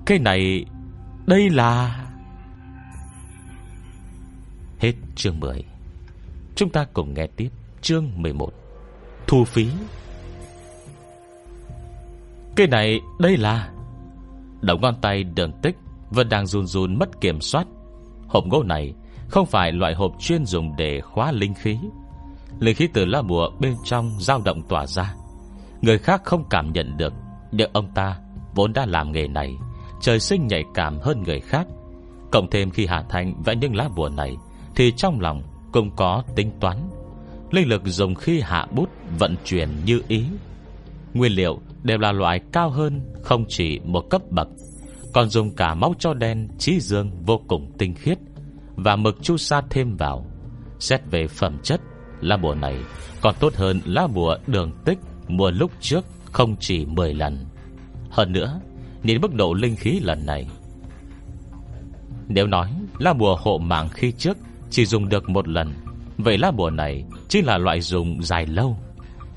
Cái này, Đây là Hết chương 10 Chúng ta cùng nghe tiếp chương 11 Thu phí. Cái này, đây là. Đầu ngón tay đường tích Vẫn đang run run mất kiểm soát. Hộp gỗ này Không phải loại hộp chuyên dùng để khóa linh khí. Linh khí từ lá bùa bên trong dao động tỏa ra. Người khác không cảm nhận được, Nhưng ông ta vốn đã làm nghề này. Trời sinh nhạy cảm hơn người khác. Cộng thêm khi Hà Thanh vẽ những lá bùa này thì trong lòng cũng có tính toán. Linh lực dùng khi hạ bút Vận chuyển như ý. Nguyên liệu đều là loại cao hơn, Không chỉ một cấp bậc, Còn dùng cả máu cho đen Trí dương vô cùng tinh khiết, Và mực chu sa thêm vào. Xét về phẩm chất, Lá bùa này còn tốt hơn lá bùa đường tích Mùa lúc trước không chỉ 10 lần. Hơn nữa, Nhìn mức độ linh khí lần này, Nếu nói lá bùa hộ mạng khi trước chỉ dùng được một lần. Vậy lá bùa này Chính là loại dùng dài lâu.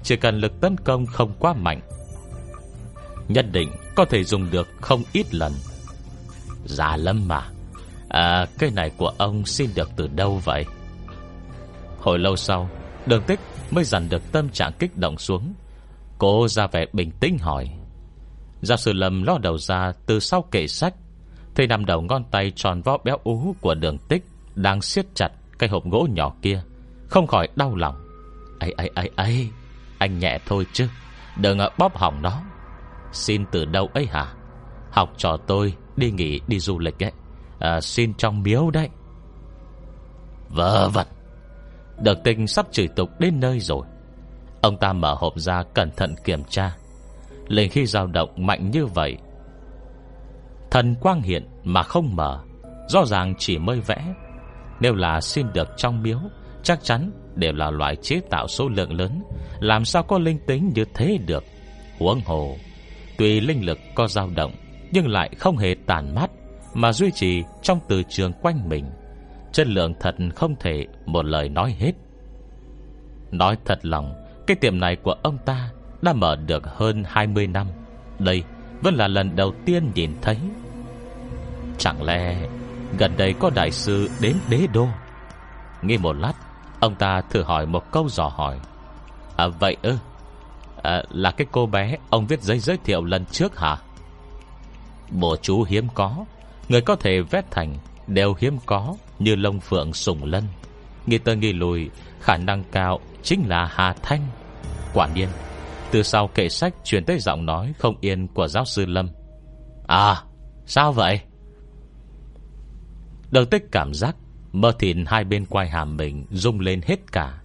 Chỉ cần lực tấn công không quá mạnh, Nhất định có thể dùng được không ít lần. Già lâm mà. À cái này của ông xin được từ đâu vậy? Hồi lâu sau, Đường tích mới dằn được tâm trạng kích động xuống. Cô ra vẻ bình tĩnh hỏi. Giáo sư Lâm lo đầu ra Từ sau kệ sách, Thấy nằm đầu ngón tay tròn vo béo ú Của đường tích. Đang siết chặt cái hộp gỗ nhỏ kia Không khỏi đau lòng. Ấy ấy ấy ấy Anh nhẹ thôi chứ Đừng bóp hỏng nó. Xin từ đâu ấy hả? Học trò tôi đi nghỉ đi du lịch ấy. À, Xin trong miếu đấy. Vớ vẩn. Được tình sắp chửi tục đến nơi rồi. Ông ta mở hộp ra cẩn thận kiểm tra. Lên khi dao động mạnh như vậy. Thần quang hiện mà không mở Rõ ràng chỉ mới vẽ. Nếu là xin được trong miếu, Chắc chắn đều là loại chế tạo số lượng lớn, Làm sao có linh tính như thế được? Huống hồ, Tuy linh lực có dao động, Nhưng lại không hề tàn mắt Mà duy trì trong từ trường quanh mình. Chất lượng thật không thể Một lời nói hết. Nói thật lòng, Cái tiệm này của ông ta Đã mở được hơn 20 năm. Đây vẫn là lần đầu tiên nhìn thấy. Chẳng lẽ Gần đây có đại sư đến đế đô. Nghe một lát Ông ta thử hỏi một câu dò hỏi. À vậy ư? À, Là cái cô bé Ông viết giấy giới thiệu lần trước hả? Bộ chú hiếm có Người có thể vét thành Đều hiếm có như lông phượng sùng lân. Nghi tơ nghi lùi Khả năng cao chính là Hà Thanh. Quả nhiên Từ sau kệ sách truyền tới giọng nói Không yên của giáo sư Lâm. À sao vậy? Đường tích cảm giác Mơ thìn hai bên quai hàm mình Rung lên hết cả.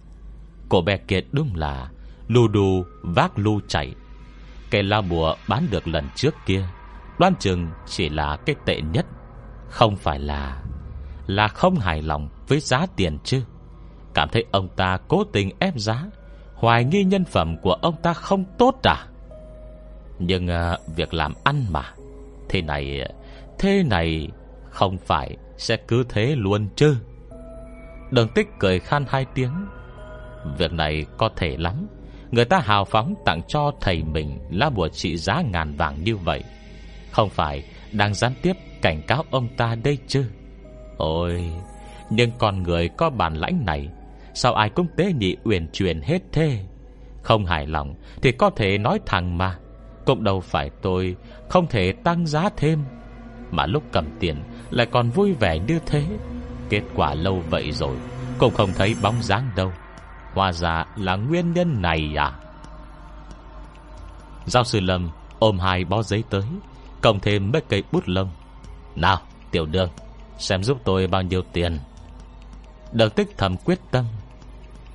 Cổ bé kiệt đúng là Lù đù vác lu chạy. Cây la bùa bán được lần trước kia Đoan chừng chỉ là cái tệ nhất. Không phải là Là không hài lòng với giá tiền chứ. Cảm thấy ông ta cố tình ép giá Hoài nghi nhân phẩm của ông ta không tốt à? Nhưng uh, việc làm ăn mà. Thế này Thế này Không phải sẽ cứ thế luôn chứ? Đường tích cười khan hai tiếng. Việc này có thể lắm. Người ta hào phóng tặng cho thầy mình Lá bùa trị giá ngàn vàng như vậy. Không phải đang gián tiếp cảnh cáo ông ta đây chứ? Ôi, Nhưng con người có bản lãnh này, Sao ai cũng tế nhị uyển chuyển hết thế? Không hài lòng Thì có thể nói thẳng mà. Cũng đâu phải tôi Không thể tăng giá thêm. Mà lúc cầm tiền lại còn vui vẻ như thế. Kết quả lâu vậy rồi, Cũng không thấy bóng dáng đâu. Hóa ra là nguyên nhân này à? Giáo sư Lâm ôm hai bó giấy tới, Cộng thêm mấy cây bút lông. Nào, tiểu đường, Xem giúp tôi bao nhiêu tiền. Được tích thầm quyết tâm,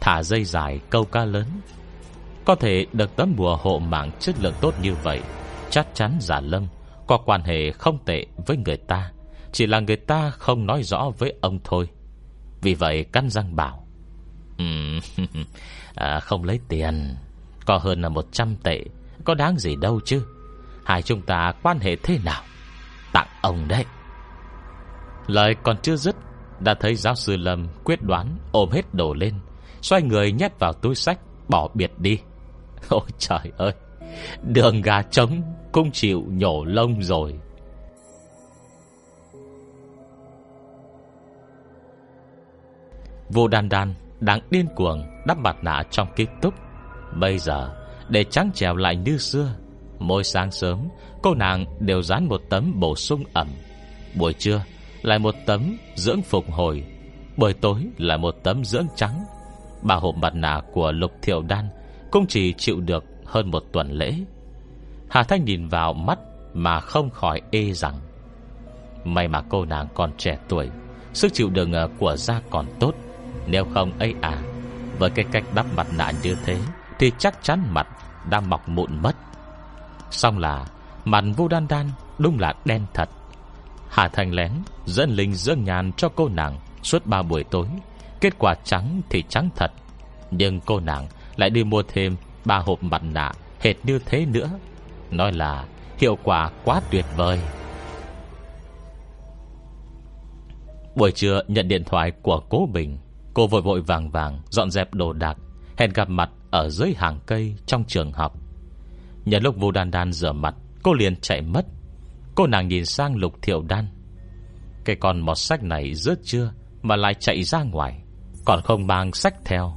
Thả dây dài câu ca lớn. Có thể được tấm bùa hộ mạng chất lượng tốt như vậy, Chắc chắn giả lâm Có quan hệ không tệ với người ta. Chỉ là người ta không nói rõ với ông thôi. Vì vậy căn răng bảo um, à, Không lấy tiền Có hơn là 100 tệ Có đáng gì đâu chứ? Hai chúng ta quan hệ thế nào? Tặng ông đấy. Lời còn chưa dứt Đã thấy giáo sư Lâm quyết đoán Ôm hết đồ lên Xoay người nhét vào túi sách Bỏ biệt đi. Ôi trời ơi Đường gà trống cũng chịu nhổ lông rồi. Vô đan đan Đang điên cuồng đắp mặt nạ trong ký túc. Bây giờ, Để trắng trèo lại như xưa, Mỗi sáng sớm, Cô nàng đều dán một tấm bổ sung ẩm. Buổi trưa, Lại một tấm dưỡng phục hồi. Buổi tối là một tấm dưỡng trắng. Bà hộp mặt nạ của Lục Thiệu Đan Cũng chỉ chịu được hơn một tuần lễ. Hà Thanh nhìn vào mắt Mà không khỏi ê rằng, May mà cô nàng còn trẻ tuổi, Sức chịu đựng ờ, của da còn tốt. Nếu không ấy à Với cái cách đắp mặt nạ như thế, Thì chắc chắn mặt đã mọc mụn mất. Xong là, Mặt vu đan đan đúng là đen thật. Hà Thành lén Dẫn linh dưỡng nhàn cho cô nàng Suốt ba buổi tối. Kết quả trắng thì trắng thật, Nhưng cô nàng lại đi mua thêm Ba hộp mặt nạ hệt như thế nữa. Nói là hiệu quả quá tuyệt vời. Buổi trưa nhận điện thoại của cố Bình. Cô vội vội vàng vàng, Dọn dẹp đồ đạc, Hẹn gặp mặt ở dưới hàng cây trong trường học. Nhờ lúc vô đan đan rửa mặt, Cô liền chạy mất. Cô nàng nhìn sang lục thiệu đan. Cái con mọt sách này rớt chưa Mà lại chạy ra ngoài? Còn không mang sách theo.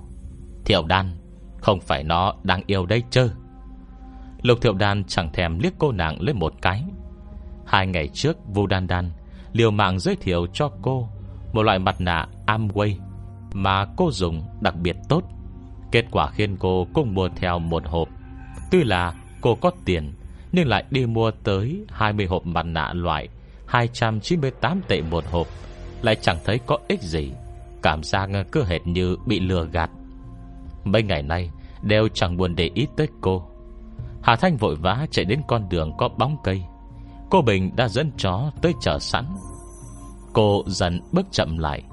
Thiệu đan, Không phải nó đang yêu đây chơ Lục thiệu đan chẳng thèm liếc cô nàng lên một cái. Hai ngày trước, Vu Đan Đan Liều mạng giới thiệu cho cô Một loại mặt nạ Amway mà cô dùng đặc biệt tốt. Kết quả khiến cô cũng mua theo một hộp. Tuy là cô có tiền, Nhưng lại đi mua tới 20 hộp mặt nạ loại 298 tệ một hộp. Lại chẳng thấy có ích gì, Cảm giác cứ hệt như bị lừa gạt. Mấy ngày nay, Đều chẳng buồn để ý tới cô. Hà Thanh vội vã chạy đến con đường có bóng cây. Cô Bình đã dẫn chó tới chờ sẵn. Cô dần bước chậm lại.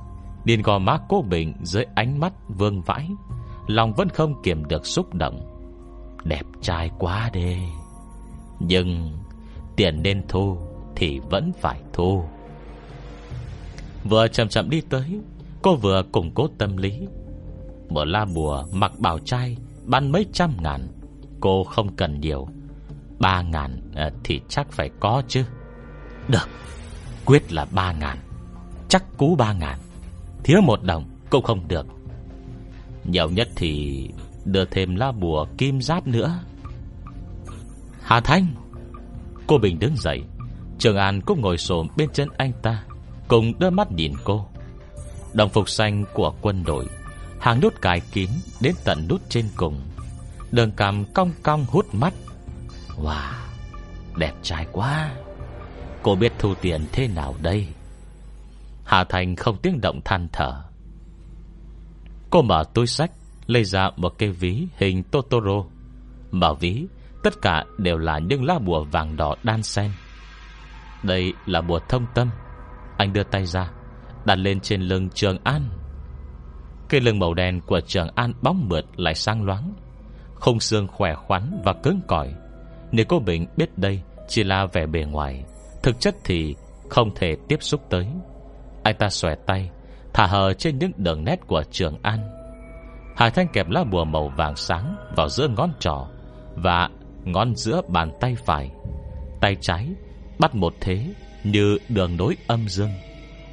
Điền gò má cô Bình dưới ánh mắt vương vãi Lòng vẫn không kiềm được xúc động. Đẹp trai quá đê. Nhưng Tiền nên thu Thì vẫn phải thu. Vừa chậm chậm đi tới Cô vừa củng cố tâm lý. Mở la bùa mặc bảo trai ban mấy trăm ngàn. Cô không cần nhiều. Ba ngàn à, thì chắc phải có chứ. Được Quyết là ba ngàn. Chắc cú ba ngàn. Thiếu một đồng cũng không được. Nhiều nhất thì Đưa thêm lá bùa kim giáp nữa. Hà Thanh, Cô Bình đứng dậy. Trường An cũng ngồi xổm bên chân anh ta, Cùng đưa mắt nhìn cô. Đồng phục xanh của quân đội, Hàng nút cài kín Đến tận nút trên cùng. Đường cằm cong cong hút mắt. Wow, Đẹp trai quá. Cô biết thu tiền thế nào đây? Hà Thành không tiếng động than thở. Cô mở túi sách, Lấy ra một cây ví hình Totoro. Mở ví, Tất cả đều là những lá bùa vàng đỏ đan sen Đây là bùa thông tâm. Anh đưa tay ra, Đặt lên trên lưng Trường An. Cây lưng màu đen của Trường An bóng mượt lại sang loáng, Không xương khỏe khoắn và cứng cỏi. Nếu cô Bình biết đây Chỉ là vẻ bề ngoài, Thực chất thì không thể tiếp xúc tới. Anh ta xòe tay, Thả hờ trên những đường nét của Trường An. Hải Thanh kẹp lá bùa màu vàng sáng Vào giữa ngón trỏ Và ngón giữa bàn tay phải. Tay trái Bắt một thế như đường nối âm dương.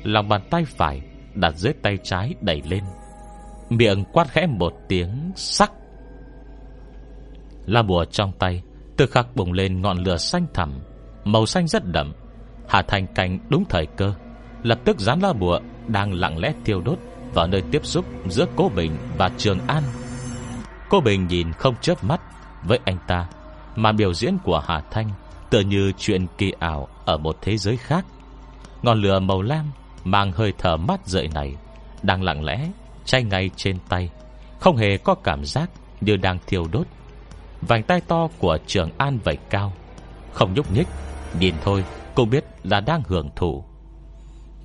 Lòng bàn tay phải Đặt dưới tay trái đẩy lên. Miệng quát khẽ một tiếng, sắc. Lá bùa trong tay Từ khắc bùng lên ngọn lửa xanh thẳm, Màu xanh rất đậm. Hà Thành Cảnh đúng thời cơ. Lập tức dán la bùa Đang lặng lẽ thiêu đốt Vào nơi tiếp xúc giữa cô Bình và Trường An. Cô Bình nhìn không chớp mắt Với anh ta Mà biểu diễn của Hà Thanh Tựa như chuyện kỳ ảo Ở một thế giới khác. Ngọn lửa màu lam Mang hơi thở mát rợi này Đang lặng lẽ Chay ngay trên tay, Không hề có cảm giác như đang thiêu đốt. Vành tay to của Trường An vẩy cao, Không nhúc nhích, Nhìn thôi cũng biết là đang hưởng thụ.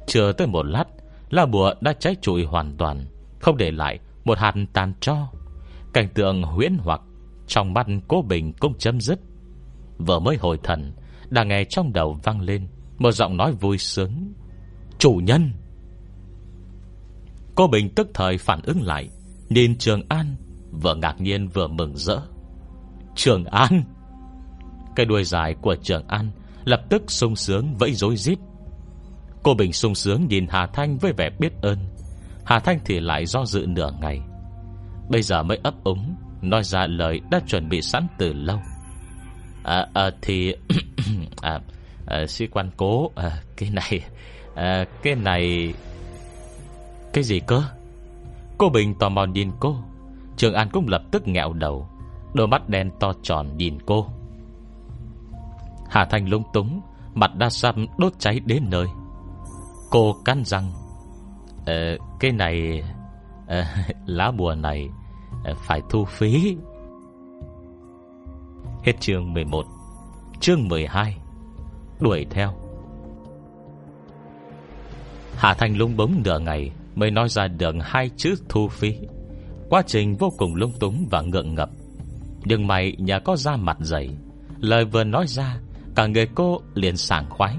Chưa tới một lát Lá bùa đã cháy trụi hoàn toàn, Không để lại một hạt tàn cho Cảnh tượng huyễn hoặc Trong mắt cố bình cũng chấm dứt. Vừa mới hồi thần Đang nghe trong đầu vang lên Một giọng nói vui sướng. Chủ nhân! Cô Bình tức thời phản ứng lại, Nhìn Trường An Vừa ngạc nhiên vừa mừng rỡ. Trường An! Cái đuôi dài của Trường An Lập tức sung sướng vẫy rối rít. Cô Bình sung sướng nhìn Hà Thanh với vẻ biết ơn. Hà Thanh thì lại do dự nửa ngày. Bây giờ mới ấp úng Nói ra lời đã chuẩn bị sẵn từ lâu. À, à thì à, à, Sĩ quan cố à, Cái này à, Cái này Cái gì cơ? Cô Bình tò mò nhìn cô. Trường An cũng lập tức nghẹo đầu Đôi mắt đen to tròn nhìn cô. Hà Thanh lung túng Mặt đa xăm đốt cháy đến nơi. Cô cắn răng. Ờ, Cái này ờ, Lá bùa này ờ, Phải thu phí. Hết chương 11 Chương 12 Đuổi theo. Hà Thanh lung bóng nửa ngày Mới nói ra được hai chữ thu phí. Quá trình vô cùng lung túng và ngượng ngập. Nhưng mày nhà có da mặt dày Lời vừa nói ra Cả người cô liền sảng khoái.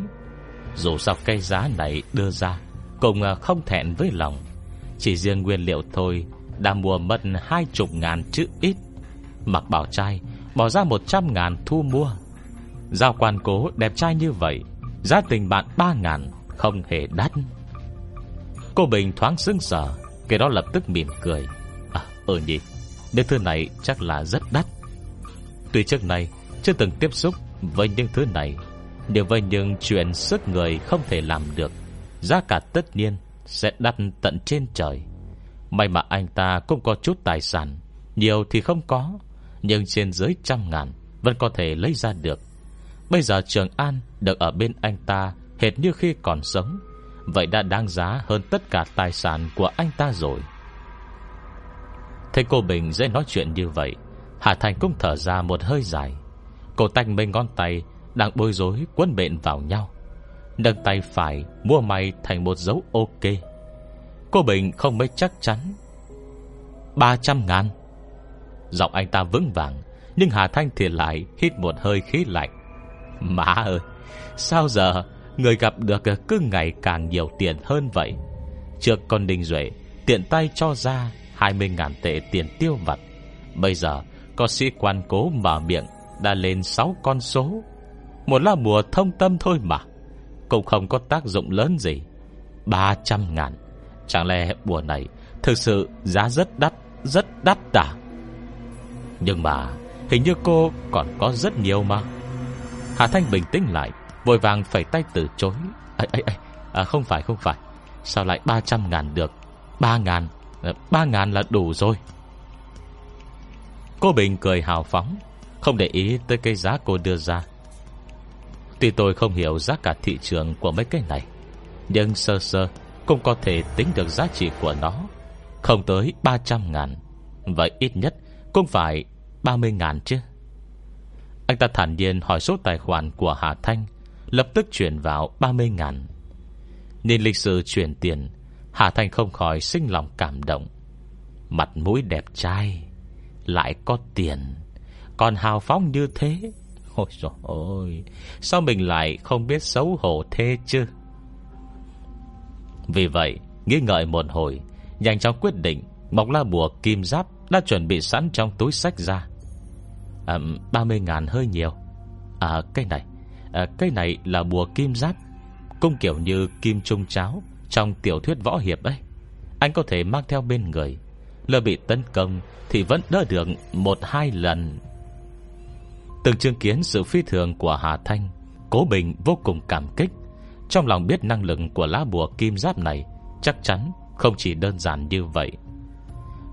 Dù sao cây giá này đưa ra, Cũng à, không thẹn với lòng. Chỉ riêng nguyên liệu thôi, Đã mua mất hai chục ngàn chữ ít. Mặc bảo trai, Bỏ ra một trăm ngàn thu mua. Giao quan cố đẹp trai như vậy, Giá tình bạn ba ngàn, Không hề đắt. Cô Bình thoáng sững sờ, Cái đó lập tức mỉm cười. À ừ nhỉ, Những thứ này chắc là rất đắt. Tuy trước này chưa từng tiếp xúc với những thứ này nếu với những chuyện sức người không thể làm được. Giá cả tất nhiên Sẽ đắt tận trên trời. May mà anh ta cũng có chút tài sản. Nhiều thì không có, Nhưng trên dưới trăm ngàn Vẫn có thể lấy ra được. Bây giờ Trường An được ở bên anh ta Hệt như khi còn sống. Vậy đã đáng giá hơn tất cả tài sản của anh ta rồi. Thấy cô Bình dễ nói chuyện như vậy, Hà Thành cũng thở ra một hơi dài. Cô tanh mấy ngón tay đang bối rối quấn bện vào nhau. Nâng tay phải mua may thành một dấu ok. Cô Bình không mấy chắc chắn. 300 ngàn. Giọng anh ta vững vàng, Nhưng Hà Thanh thì lại hít một hơi khí lạnh. Má ơi, Sao giờ Người gặp được cứ ngày càng nhiều tiền hơn vậy? Trước con Đinh Duệ, Tiện tay cho ra 20 ngàn tệ tiền tiêu vặt. Bây giờ có sĩ quan cố mở miệng, Đã lên 6 con số. Một lá bùa thông tâm thôi mà. Cũng không có tác dụng lớn gì. 300 ngàn. Chẳng lẽ bùa này Thực sự giá rất đắt Rất đắt à? Nhưng mà Hình như cô còn có rất nhiều mà. Hà Thanh bình tĩnh lại Vội vàng phải tay từ chối. À, à, à, à, Không phải không phải. Sao lại 300 ngàn được? 3 ngàn ờ, 3 ngàn là đủ rồi. Cô Bình cười hào phóng Không để ý tới cái giá cô đưa ra. Tuy tôi không hiểu giá cả thị trường của mấy cái này, Nhưng sơ sơ Cũng có thể tính được giá trị của nó. Không tới 300 ngàn, Vậy ít nhất Cũng phải 30 ngàn chứ. Anh ta thản nhiên hỏi số tài khoản của Hà Thanh, Lập tức chuyển vào 30 ngàn. Nhìn lịch sử chuyển tiền, Hà Thanh không khỏi sinh lòng cảm động. Mặt mũi đẹp trai, Lại có tiền, Còn hào phóng như thế. Ôi dồi ôi Sao mình lại không biết xấu hổ thế chứ? Vì vậy Nghĩ ngợi một hồi Nhanh chóng quyết định Mọc la bùa kim giáp Đã chuẩn bị sẵn trong túi sách ra. À, 30 ngàn hơi nhiều. À cái này à, Cái này là bùa kim giáp Cũng kiểu như kim trung cháo Trong tiểu thuyết võ hiệp ấy. Anh có thể mang theo bên người. Lỡ bị tấn công Thì vẫn đỡ được một hai lần Từng chứng kiến sự phi thường của Hà Thanh, Cố Bình vô cùng cảm kích. Trong lòng biết năng lực của lá bùa kim giáp này, Chắc chắn không chỉ đơn giản như vậy.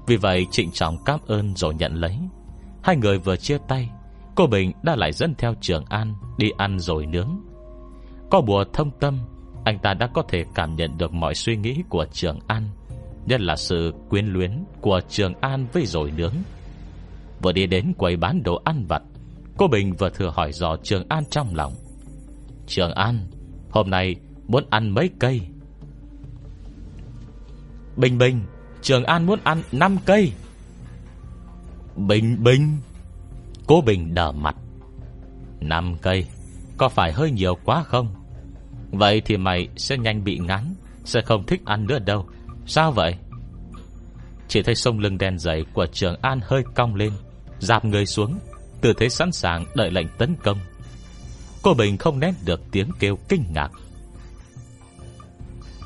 Vì vậy, trịnh trọng cảm ơn rồi nhận lấy. Hai người vừa chia tay Cô Bình đã lại dẫn theo Trường An Đi ăn rồi nướng. Có bùa thông tâm, Anh ta đã có thể cảm nhận được mọi suy nghĩ của Trường An, Nhất là sự quyến luyến Của Trường An với rồi nướng. Vừa đi đến quầy bán đồ ăn vặt Cô Bình vừa thừa hỏi dò Trường An trong lòng. Trường An, Hôm nay muốn ăn mấy cây? Bình Bình, Trường An muốn ăn 5 cây. Bình Bình, Cô Bình đỏ mặt. 5 cây, Có phải hơi nhiều quá không? Vậy thì mày sẽ nhanh bị ngắn Sẽ không thích ăn nữa đâu. Sao vậy? Chỉ thấy sông lưng đen dày của Trường An hơi cong lên Dạp người xuống. Tư thế sẵn sàng đợi lệnh tấn công. Cô Bình không nén được tiếng kêu kinh ngạc.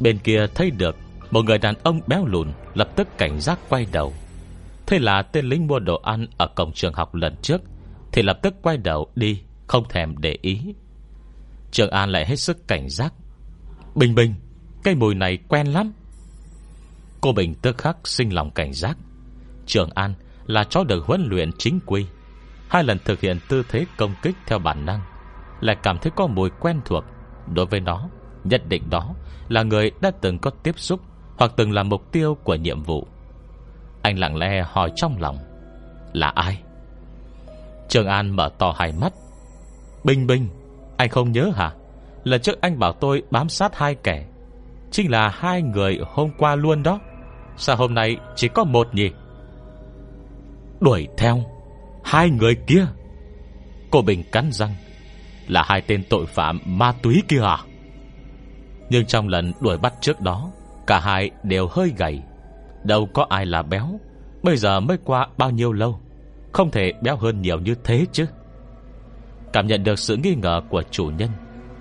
Bên kia thấy được Một người đàn ông béo lùn Lập tức cảnh giác quay đầu. Thế là tên lính mua đồ ăn Ở cổng trường học lần trước Thì lập tức quay đầu đi, Không thèm để ý. Trường An lại hết sức cảnh giác. Bình bình Cây mùi này quen lắm. Cô Bình tức khắc sinh lòng cảnh giác. Trường An là chó được huấn luyện chính quy. Hai lần thực hiện tư thế công kích theo bản năng, Lại cảm thấy có mùi quen thuộc. Đối với nó, Nhất định đó là người đã từng có tiếp xúc Hoặc từng là mục tiêu của nhiệm vụ. Anh lặng lẽ hỏi trong lòng, Là ai? Trường An mở to hai mắt. Bình bình, Anh không nhớ hả? Lần trước anh bảo tôi bám sát hai kẻ, Chính là hai người hôm qua luôn đó. Sao hôm nay chỉ có một nhỉ? Đuổi theo. Hai người kia. Cô Bình cắn răng. Là hai tên tội phạm ma túy kia à? Nhưng trong lần đuổi bắt trước đó, Cả hai đều hơi gầy. Đâu có ai là béo. Bây giờ mới qua bao nhiêu lâu? Không thể béo hơn nhiều như thế chứ. Cảm nhận được sự nghi ngờ của chủ nhân,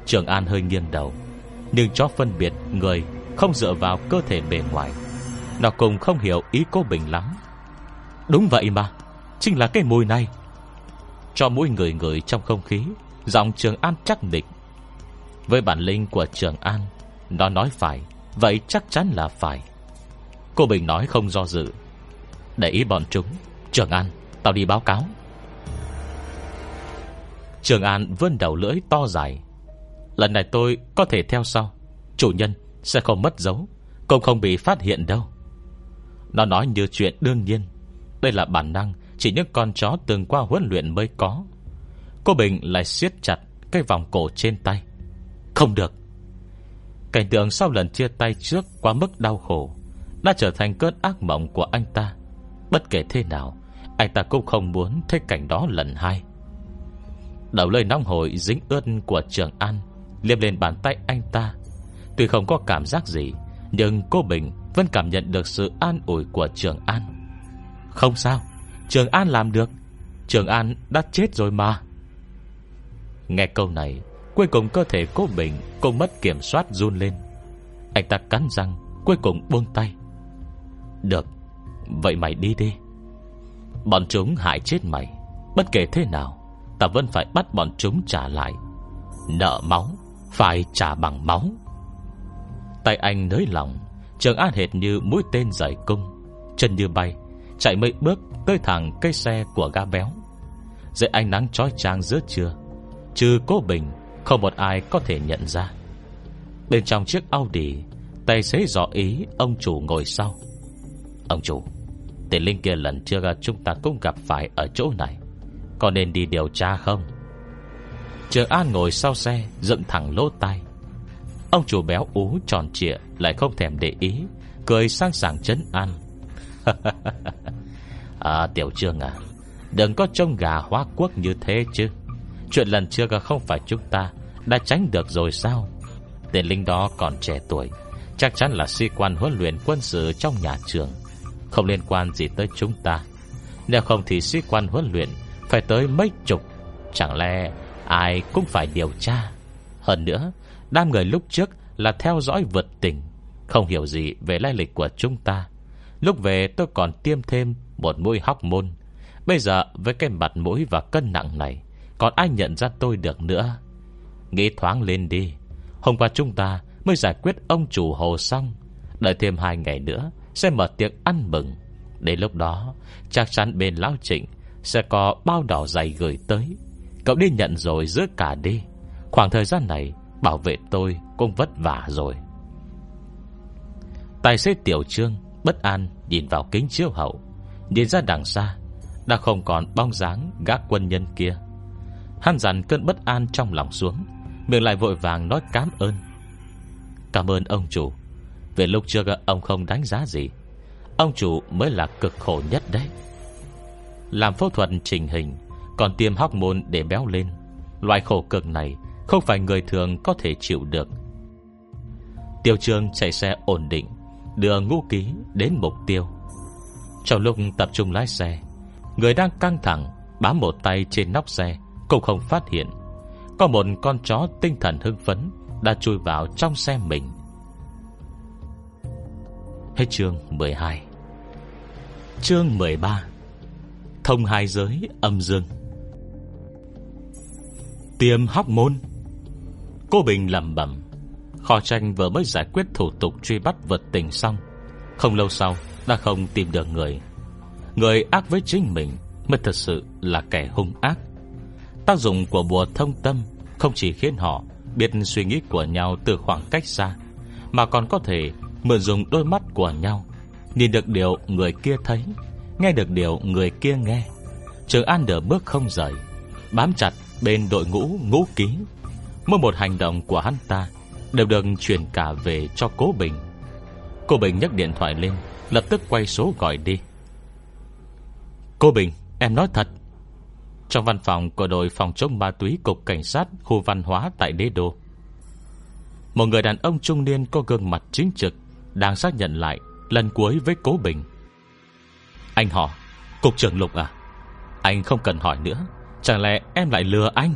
Trường An hơi nghiêng đầu. Nhưng cho phân biệt người Không dựa vào cơ thể bề ngoài. Nó cũng không hiểu ý cô Bình lắm. Đúng vậy mà. Chính là cái mùi này. Cho mỗi người người trong không khí, Giọng Trường An chắc định Với bản linh của Trường An, Nó nói phải, Vậy chắc chắn là phải. Cô Bình nói không do dự. Để ý bọn chúng, Trường An, Tao đi báo cáo. Trường An vươn đầu lưỡi to dài. Lần này tôi có thể theo sau. Chủ nhân sẽ không mất dấu, Cũng không bị phát hiện đâu. Nó nói như chuyện đương nhiên. Đây là bản năng chỉ những con chó từng qua huấn luyện mới có. Cô Bình lại siết chặt Cái vòng cổ trên tay. Không được. Cảnh tượng sau lần chia tay trước Quá mức đau khổ, Đã trở thành cơn ác mộng của anh ta. Bất kể thế nào, Anh ta cũng không muốn thấy cảnh đó lần hai. Đầu lời nóng hồi dính ướt của Trường An Liêm lên bàn tay anh ta. Tuy không có cảm giác gì, Nhưng cô Bình vẫn cảm nhận được sự an ủi của Trường An. Không sao. Trường An làm được. Trường An đã chết rồi mà. Nghe câu này, Cuối cùng cơ thể cố Bình Cũng mất kiểm soát run lên. Anh ta cắn răng, Cuối cùng buông tay. Được, Vậy mày đi đi. Bọn chúng hại chết mày. Bất kể thế nào, Ta vẫn phải bắt bọn chúng trả lại. Nợ máu, Phải trả bằng máu. Tay anh nới lòng Trường An hệt như mũi tên giải cung. Chân như bay, Chạy mấy bước tới thẳng cây xe của gã béo. Dưới ánh nắng trói trang giữa trưa, Trừ cố bình, Không một ai có thể nhận ra. Bên trong chiếc Audi, Tài xế dò ý ông chủ ngồi sau. Ông chủ, Tên Linh kia lần trước à, chúng ta cũng gặp phải Ở chỗ này. Có nên đi điều tra không? Trường An ngồi sau xe, Dựng thẳng lỗ tai. Ông chủ béo ú tròn trịa, Lại không thèm để ý, Cười sang sảng chấn an. À tiểu trương à Đừng có trông gà hóa quốc như thế chứ. Chuyện lần trước à, không phải chúng ta Đã tránh được rồi sao? Tên linh đó còn trẻ tuổi, Chắc chắn là sĩ quan huấn luyện quân sự Trong nhà trường. Không liên quan gì tới chúng ta. Nếu không thì sĩ quan huấn luyện Phải tới mấy chục, Chẳng lẽ ai cũng phải điều tra? Hơn nữa, Đám người lúc trước là theo dõi vượt tình Không hiểu gì về lai lịch của chúng ta. Lúc về tôi còn tiêm thêm một mũi hóc môn. Bây giờ, với cái mặt mũi và cân nặng này, Còn ai nhận ra tôi được nữa? Nghĩ thoáng lên đi. Hôm qua chúng ta mới giải quyết ông chủ hồ xong. Đợi thêm hai ngày nữa, Sẽ mở tiệc ăn mừng. Đến lúc đó, Chắc chắn bên Lão Trịnh Sẽ có bao đỏ dày gửi tới. Cậu đi nhận rồi giữa cả đi. Khoảng thời gian này, Bảo vệ tôi cũng vất vả rồi. Tài xế tiểu trương Bất an nhìn vào kính chiếu hậu. Nhìn ra đằng xa, Đã không còn bóng dáng gác quân nhân kia. Hắn dặn cơn bất an trong lòng xuống, Miệng lại vội vàng nói cám ơn. Cảm ơn ông chủ Về lúc trước ông không đánh giá gì. Ông chủ mới là cực khổ nhất đấy. Làm phẫu thuật trình hình, Còn tiêm hóc môn để béo lên. Loại khổ cực này Không phải người thường có thể chịu được. Tiêu trường chạy xe ổn định, Đưa ngũ ký đến mục tiêu. Trong lúc tập trung lái xe, Người đang căng thẳng Bám một tay trên nóc xe, Cũng không phát hiện. Có một con chó tinh thần hưng phấn Đã chui vào trong xe mình. Hết chương 12 Chương 13 Thông hai giới âm dương. Tiêm hóc môn. Cô Bình lầm bẩm Kho tranh vừa mới giải quyết thủ tục truy bắt vật tình xong. Không lâu sau đã không tìm được người. Người ác với chính mình Mới thật sự là kẻ hung ác. Tác dụng của bùa thông tâm Không chỉ khiến họ biết suy nghĩ của nhau từ khoảng cách xa, Mà còn có thể mượn dùng đôi mắt của nhau, Nhìn được điều người kia thấy, Nghe được điều người kia nghe. Trường An đỡ bước không rời, Bám chặt bên đội ngũ ngũ ký, Mỗi một hành động của hắn ta Đều được truyền cả về cho Cố Bình. Cô Bình nhấc điện thoại lên, Lập tức quay số gọi đi. Cô Bình, em nói thật. Trong văn phòng của đội phòng chống ma túy Cục Cảnh sát khu văn hóa tại Đế Đô, Một người đàn ông trung niên có gương mặt chính trực Đang xác nhận lại Lần cuối với Cố Bình. Anh họ Cục trưởng Lục à Anh không cần hỏi nữa, Chẳng lẽ em lại lừa anh?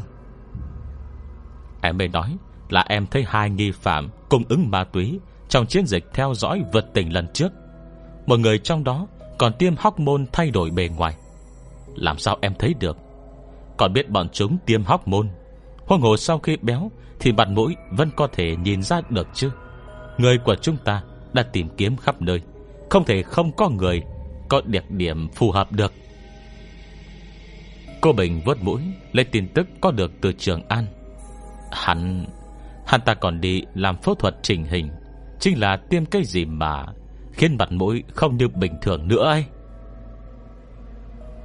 Em mới nói là em thấy hai nghi phạm cung ứng ma túy trong chiến dịch theo dõi vượt tỉnh lần trước. Một người trong đó còn tiêm hóc môn thay đổi bề ngoài. Làm sao em thấy được? Còn biết bọn chúng tiêm hóc môn. Huống hồ sau khi béo thì mặt mũi vẫn có thể nhìn ra được chứ. Người của chúng ta đã tìm kiếm khắp nơi. Không thể không có người, có đặc điểm phù hợp được. Cô Bình vớt mũi, Lấy tin tức có được từ Trường An Hắn Hắn ta còn đi làm phẫu thuật chỉnh hình Chính là tiêm cái gì mà Khiến mặt mũi không như bình thường nữa ấy?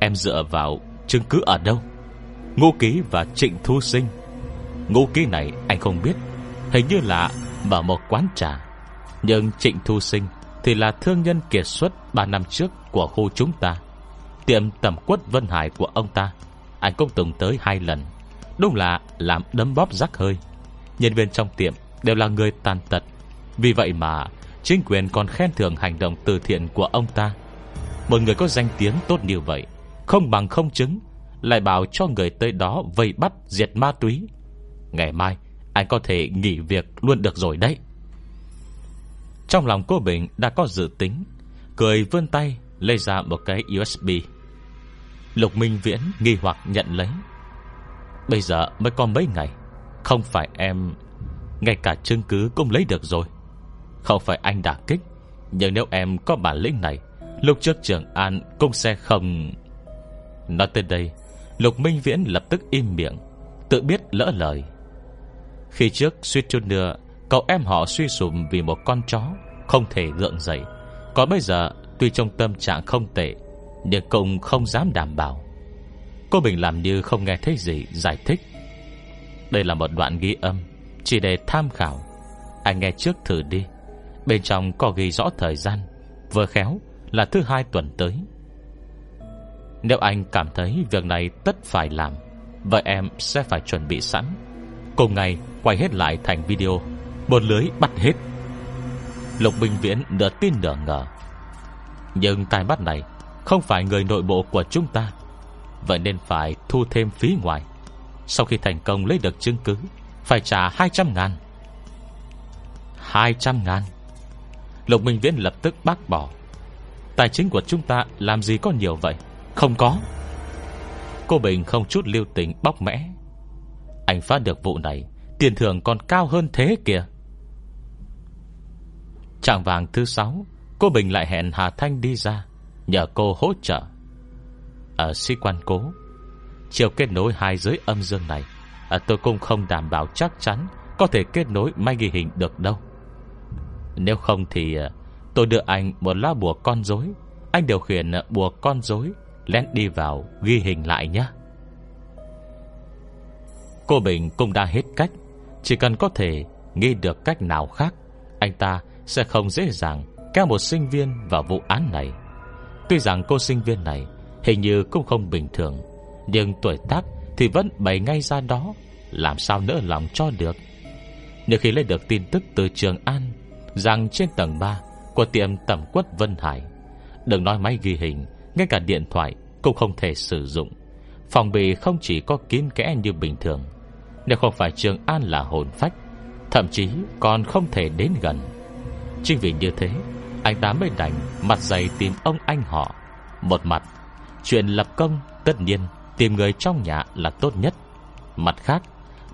Em dựa vào chứng cứ ở đâu? Ngô Ký và Trịnh Thu Sinh. Ngô Ký này anh không biết. Hình như là mở một quán trà. Nhưng Trịnh Thu Sinh Thì là thương nhân kiệt xuất 3 năm trước của khu chúng ta. Tiệm tầm quất Vân Hải của ông ta, Anh cũng từng tới hai lần. Đúng là làm đấm bóp rắc hơi. Nhân viên trong tiệm đều là người tàn tật vì vậy mà, Chính quyền còn khen thưởng hành động từ thiện của ông ta. Một người có danh tiếng tốt như vậy, Không bằng không chứng, Lại bảo cho người tới đó vây bắt, diệt ma túy. Ngày mai, Anh có thể nghỉ việc luôn được rồi đấy. Trong lòng cô Bình đã có dự tính, Cười vươn tay Lấy ra một cái USB Lục Minh Viễn nghi hoặc nhận lấy. Bây giờ mới có mấy ngày, Không phải em, Ngay cả chứng cứ cũng lấy được rồi. Không phải anh đả kích, Nhưng nếu em có bản lĩnh này, Lúc trước trường An cũng sẽ không Nói tới đây, Lục Minh Viễn lập tức im miệng, Tự biết lỡ lời. Khi trước suýt chút nữa Cậu em họ suy sụm vì một con chó, Không thể gượng dậy. Còn bây giờ, tuy trong tâm trạng không tệ, Nhưng cũng không dám đảm bảo. Cô Bình làm như không nghe thấy gì, Giải thích. Đây là một đoạn ghi âm, Chỉ để tham khảo. Anh nghe trước thử đi. Bên trong có ghi rõ thời gian, Vừa khéo là thứ hai tuần tới. Nếu anh cảm thấy Việc này tất phải làm, Vậy em sẽ phải chuẩn bị sẵn. Cùng ngày, quay hết lại thành video, Một lưới bắt hết. Lục Bình Viễn nửa tin nửa ngờ. Nhưng tai mắt này Không phải người nội bộ của chúng ta, Vậy nên phải thu thêm phí ngoài. Sau khi thành công lấy được chứng cứ, Phải trả 200 ngàn. 200 ngàn? Lục Minh Viễn lập tức bác bỏ. Tài chính của chúng ta làm gì có nhiều vậy? Không có. Cô Bình không chút lưu tình bóc mẽ. Anh phát được vụ này Tiền thưởng còn cao hơn thế kìa. Trạng vàng thứ sáu Cô Bình lại hẹn Hà Thanh đi ra Nhờ cô hỗ trợ. Ở sĩ quan cố Chiều kết nối hai giới âm dương này à, Tôi cũng không đảm bảo chắc chắn Có thể kết nối máy ghi hình được đâu. Nếu không thì ờ, Tôi đưa anh một lá bùa con rối. Anh điều khiển ờ, bùa con rối, Lén đi vào ghi hình lại nhé. Cô Bình cũng đã hết cách. Chỉ cần có thể Nghĩ được cách nào khác, Anh ta Sẽ không dễ dàng Kéo một sinh viên vào vụ án này. Tuy rằng cô sinh viên này Hình như cũng không bình thường, Nhưng tuổi tác thì vẫn bày ngay ra đó, Làm sao nỡ lòng cho được. Nhưng khi lấy được tin tức từ Trường An Rằng trên tầng 3 Của tiệm tẩm quất Vân Hải. Đừng nói máy ghi hình, Ngay cả điện thoại cũng không thể sử dụng. Phòng bị không chỉ có kín kẽ như bình thường. Nếu không phải Trường An là hồn phách, Thậm chí còn không thể đến gần. Chính vì như thế, Anh ta mới đành mặt dày tìm ông anh họ. Một mặt, Chuyện lập công tất nhiên Tìm người trong nhà là tốt nhất. Mặt khác,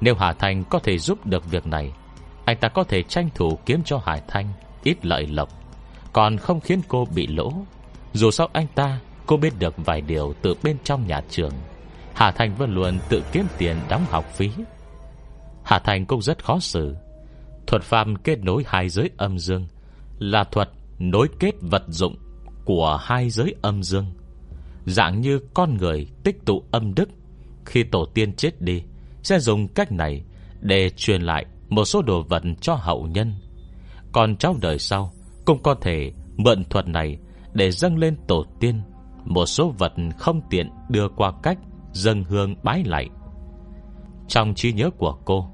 Nếu Hà Thành có thể giúp được việc này anh ta có thể tranh thủ kiếm cho Hải Thanh Ít lợi lộc, Còn không khiến cô bị lỗ. Dù sao anh ta, Cô biết được vài điều từ bên trong nhà trường. Hà Thành vẫn luôn tự kiếm tiền đóng học phí. Hà Thành cũng rất khó xử. Thuật phàm kết nối hai giới âm dương Là thuật nối kết vật dụng Của hai giới âm dương. Dạng như con người tích tụ âm đức, Khi tổ tiên chết đi, Sẽ dùng cách này Để truyền lại một số đồ vật cho hậu nhân. Còn cháu đời sau Cũng có thể mượn thuật này Để dâng lên tổ tiên. Một số vật không tiện đưa qua cách Dâng hương bái lại Trong trí nhớ của cô,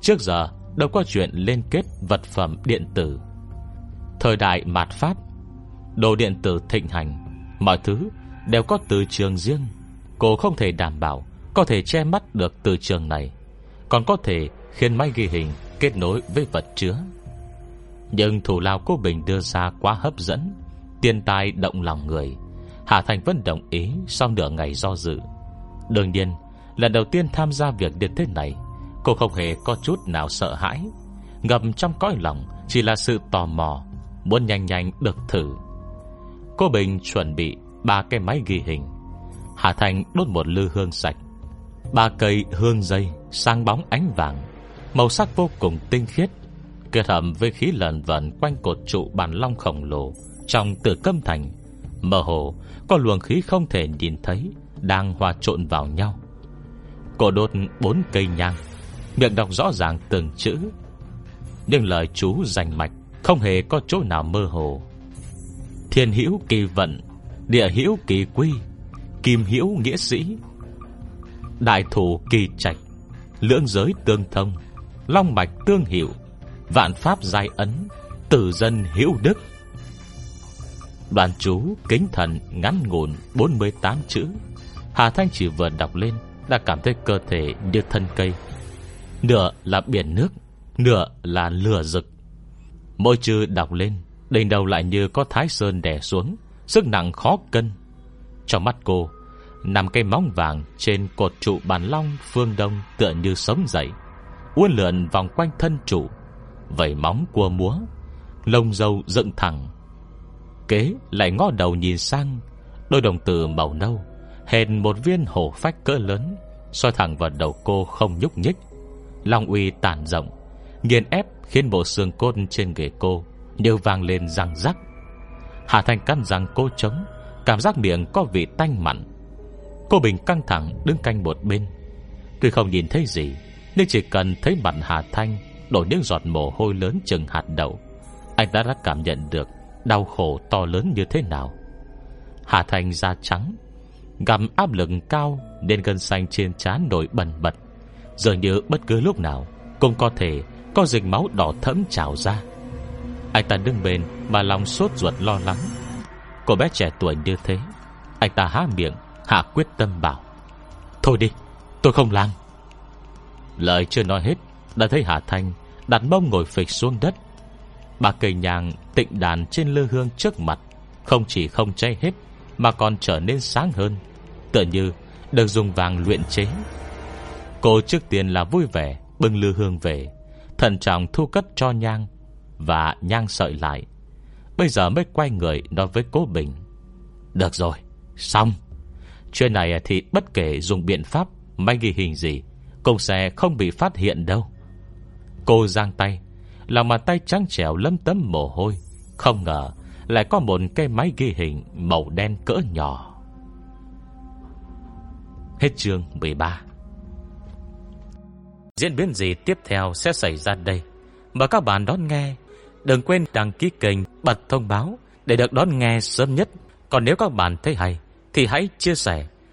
Trước giờ đâu có chuyện liên kết vật phẩm điện tử. Thời đại mạt Pháp, Đồ điện tử thịnh hành, Mọi thứ đều có từ trường riêng. Cô không thể đảm bảo Có thể che mắt được từ trường này. Còn có thể khiến máy ghi hình Kết nối với vật chứa. Nhưng thủ lao cô Bình đưa ra quá hấp dẫn, Tiền tài động lòng người. Hà Thành vẫn đồng ý Sau nửa ngày do dự. Đương nhiên, Lần đầu tiên tham gia việc như thế này, Cô không hề có chút nào sợ hãi. Ngầm trong cõi lòng Chỉ là sự tò mò, Muốn nhanh nhanh được thử. Cô Bình chuẩn bị ba cái máy ghi hình. Hà Thành đốt một lư hương sạch, Ba cây hương dây Sang bóng ánh vàng. Màu sắc vô cùng tinh khiết, Kết hợp với khí lần vần Quanh cột trụ bàn long khổng lồ. Trong tử câm thành, Mơ hồ có luồng khí không thể nhìn thấy Đang hòa trộn vào nhau. Cô đốt bốn cây nhang, Miệng đọc rõ ràng từng chữ. Nhưng lời chú rành mạch Không hề có chỗ nào mơ hồ. Thiên hữu kỳ vận, Địa hữu kỳ quy, Kim hữu nghĩa sĩ, Đại thủ kỳ trạch, Lưỡng giới tương thông. Long mạch tương hiệu, Vạn pháp giai ấn Tử dân hữu đức. Đoàn chú kính thần ngắn ngủn 48 chữ. Hà Thanh chỉ vừa đọc lên, Đã cảm thấy cơ thể như thân cây. Nửa là biển nước, Nửa là lửa rực. Mỗi chữ đọc lên, Đỉnh đầu lại như có thái sơn đè xuống, Sức nặng khó cân. Trong mắt cô Nằm cây móng vàng trên cột trụ bàn long phương đông tựa như sống dậy uốn lượn vòng quanh thân chủ, Vẩy móng cua múa Lông dâu dựng thẳng. Kế lại ngó đầu nhìn sang Đôi đồng tử màu nâu hệt một viên hổ phách cỡ lớn soi thẳng vào đầu cô không nhúc nhích. Long uy tản rộng Nghiền ép khiến bộ xương cốt trên ghế cô đều vang lên răng rắc. Hà Thanh căn răng cô trống Cảm giác miệng có vị tanh mặn. Cô Bình căng thẳng đứng canh một bên Tuy không nhìn thấy gì nhưng chỉ cần thấy mặt Hà Thanh Đổ những giọt mồ hôi lớn chừng hạt đậu, Anh đã đã cảm nhận được Đau khổ to lớn như thế nào. Hà Thanh da trắng, Gặm áp lực cao Nên gân xanh trên trán nổi bần bật. Dường như bất cứ lúc nào Cũng có thể có dịch máu đỏ thẫm trào ra. Anh ta đứng bên Mà lòng sốt ruột lo lắng. Cô bé trẻ tuổi như thế, Anh ta há miệng, Hạ quyết tâm bảo, Thôi đi, tôi không làm Lời chưa nói hết Đã thấy Hà Thanh đặt mông ngồi phịch xuống đất. Bà cây nhàng tịnh đàn trên lư hương trước mặt Không chỉ không cháy hết Mà còn trở nên sáng hơn Tựa như được dùng vàng luyện chế. Cô trước tiên là vui vẻ Bưng lư hương về Thận trọng thu cất cho nhang Và nhang sợi lại. Bây giờ mới quay người nói với cố Bình. Được rồi, xong. Chuyện này thì bất kể dùng biện pháp Máy ghi hình gì cũng sẽ không bị phát hiện đâu. Cô giang tay, Lòng bàn tay trắng trẻo lấm tấm mồ hôi. Không ngờ Lại có một cái máy ghi hình Màu đen cỡ nhỏ. Hết chương 13 Diễn biến gì tiếp theo sẽ xảy ra đây? Mời các bạn đón nghe. Đừng quên đăng ký kênh, Bật thông báo Để được đón nghe sớm nhất. Còn nếu các bạn thấy hay Thì hãy chia sẻ.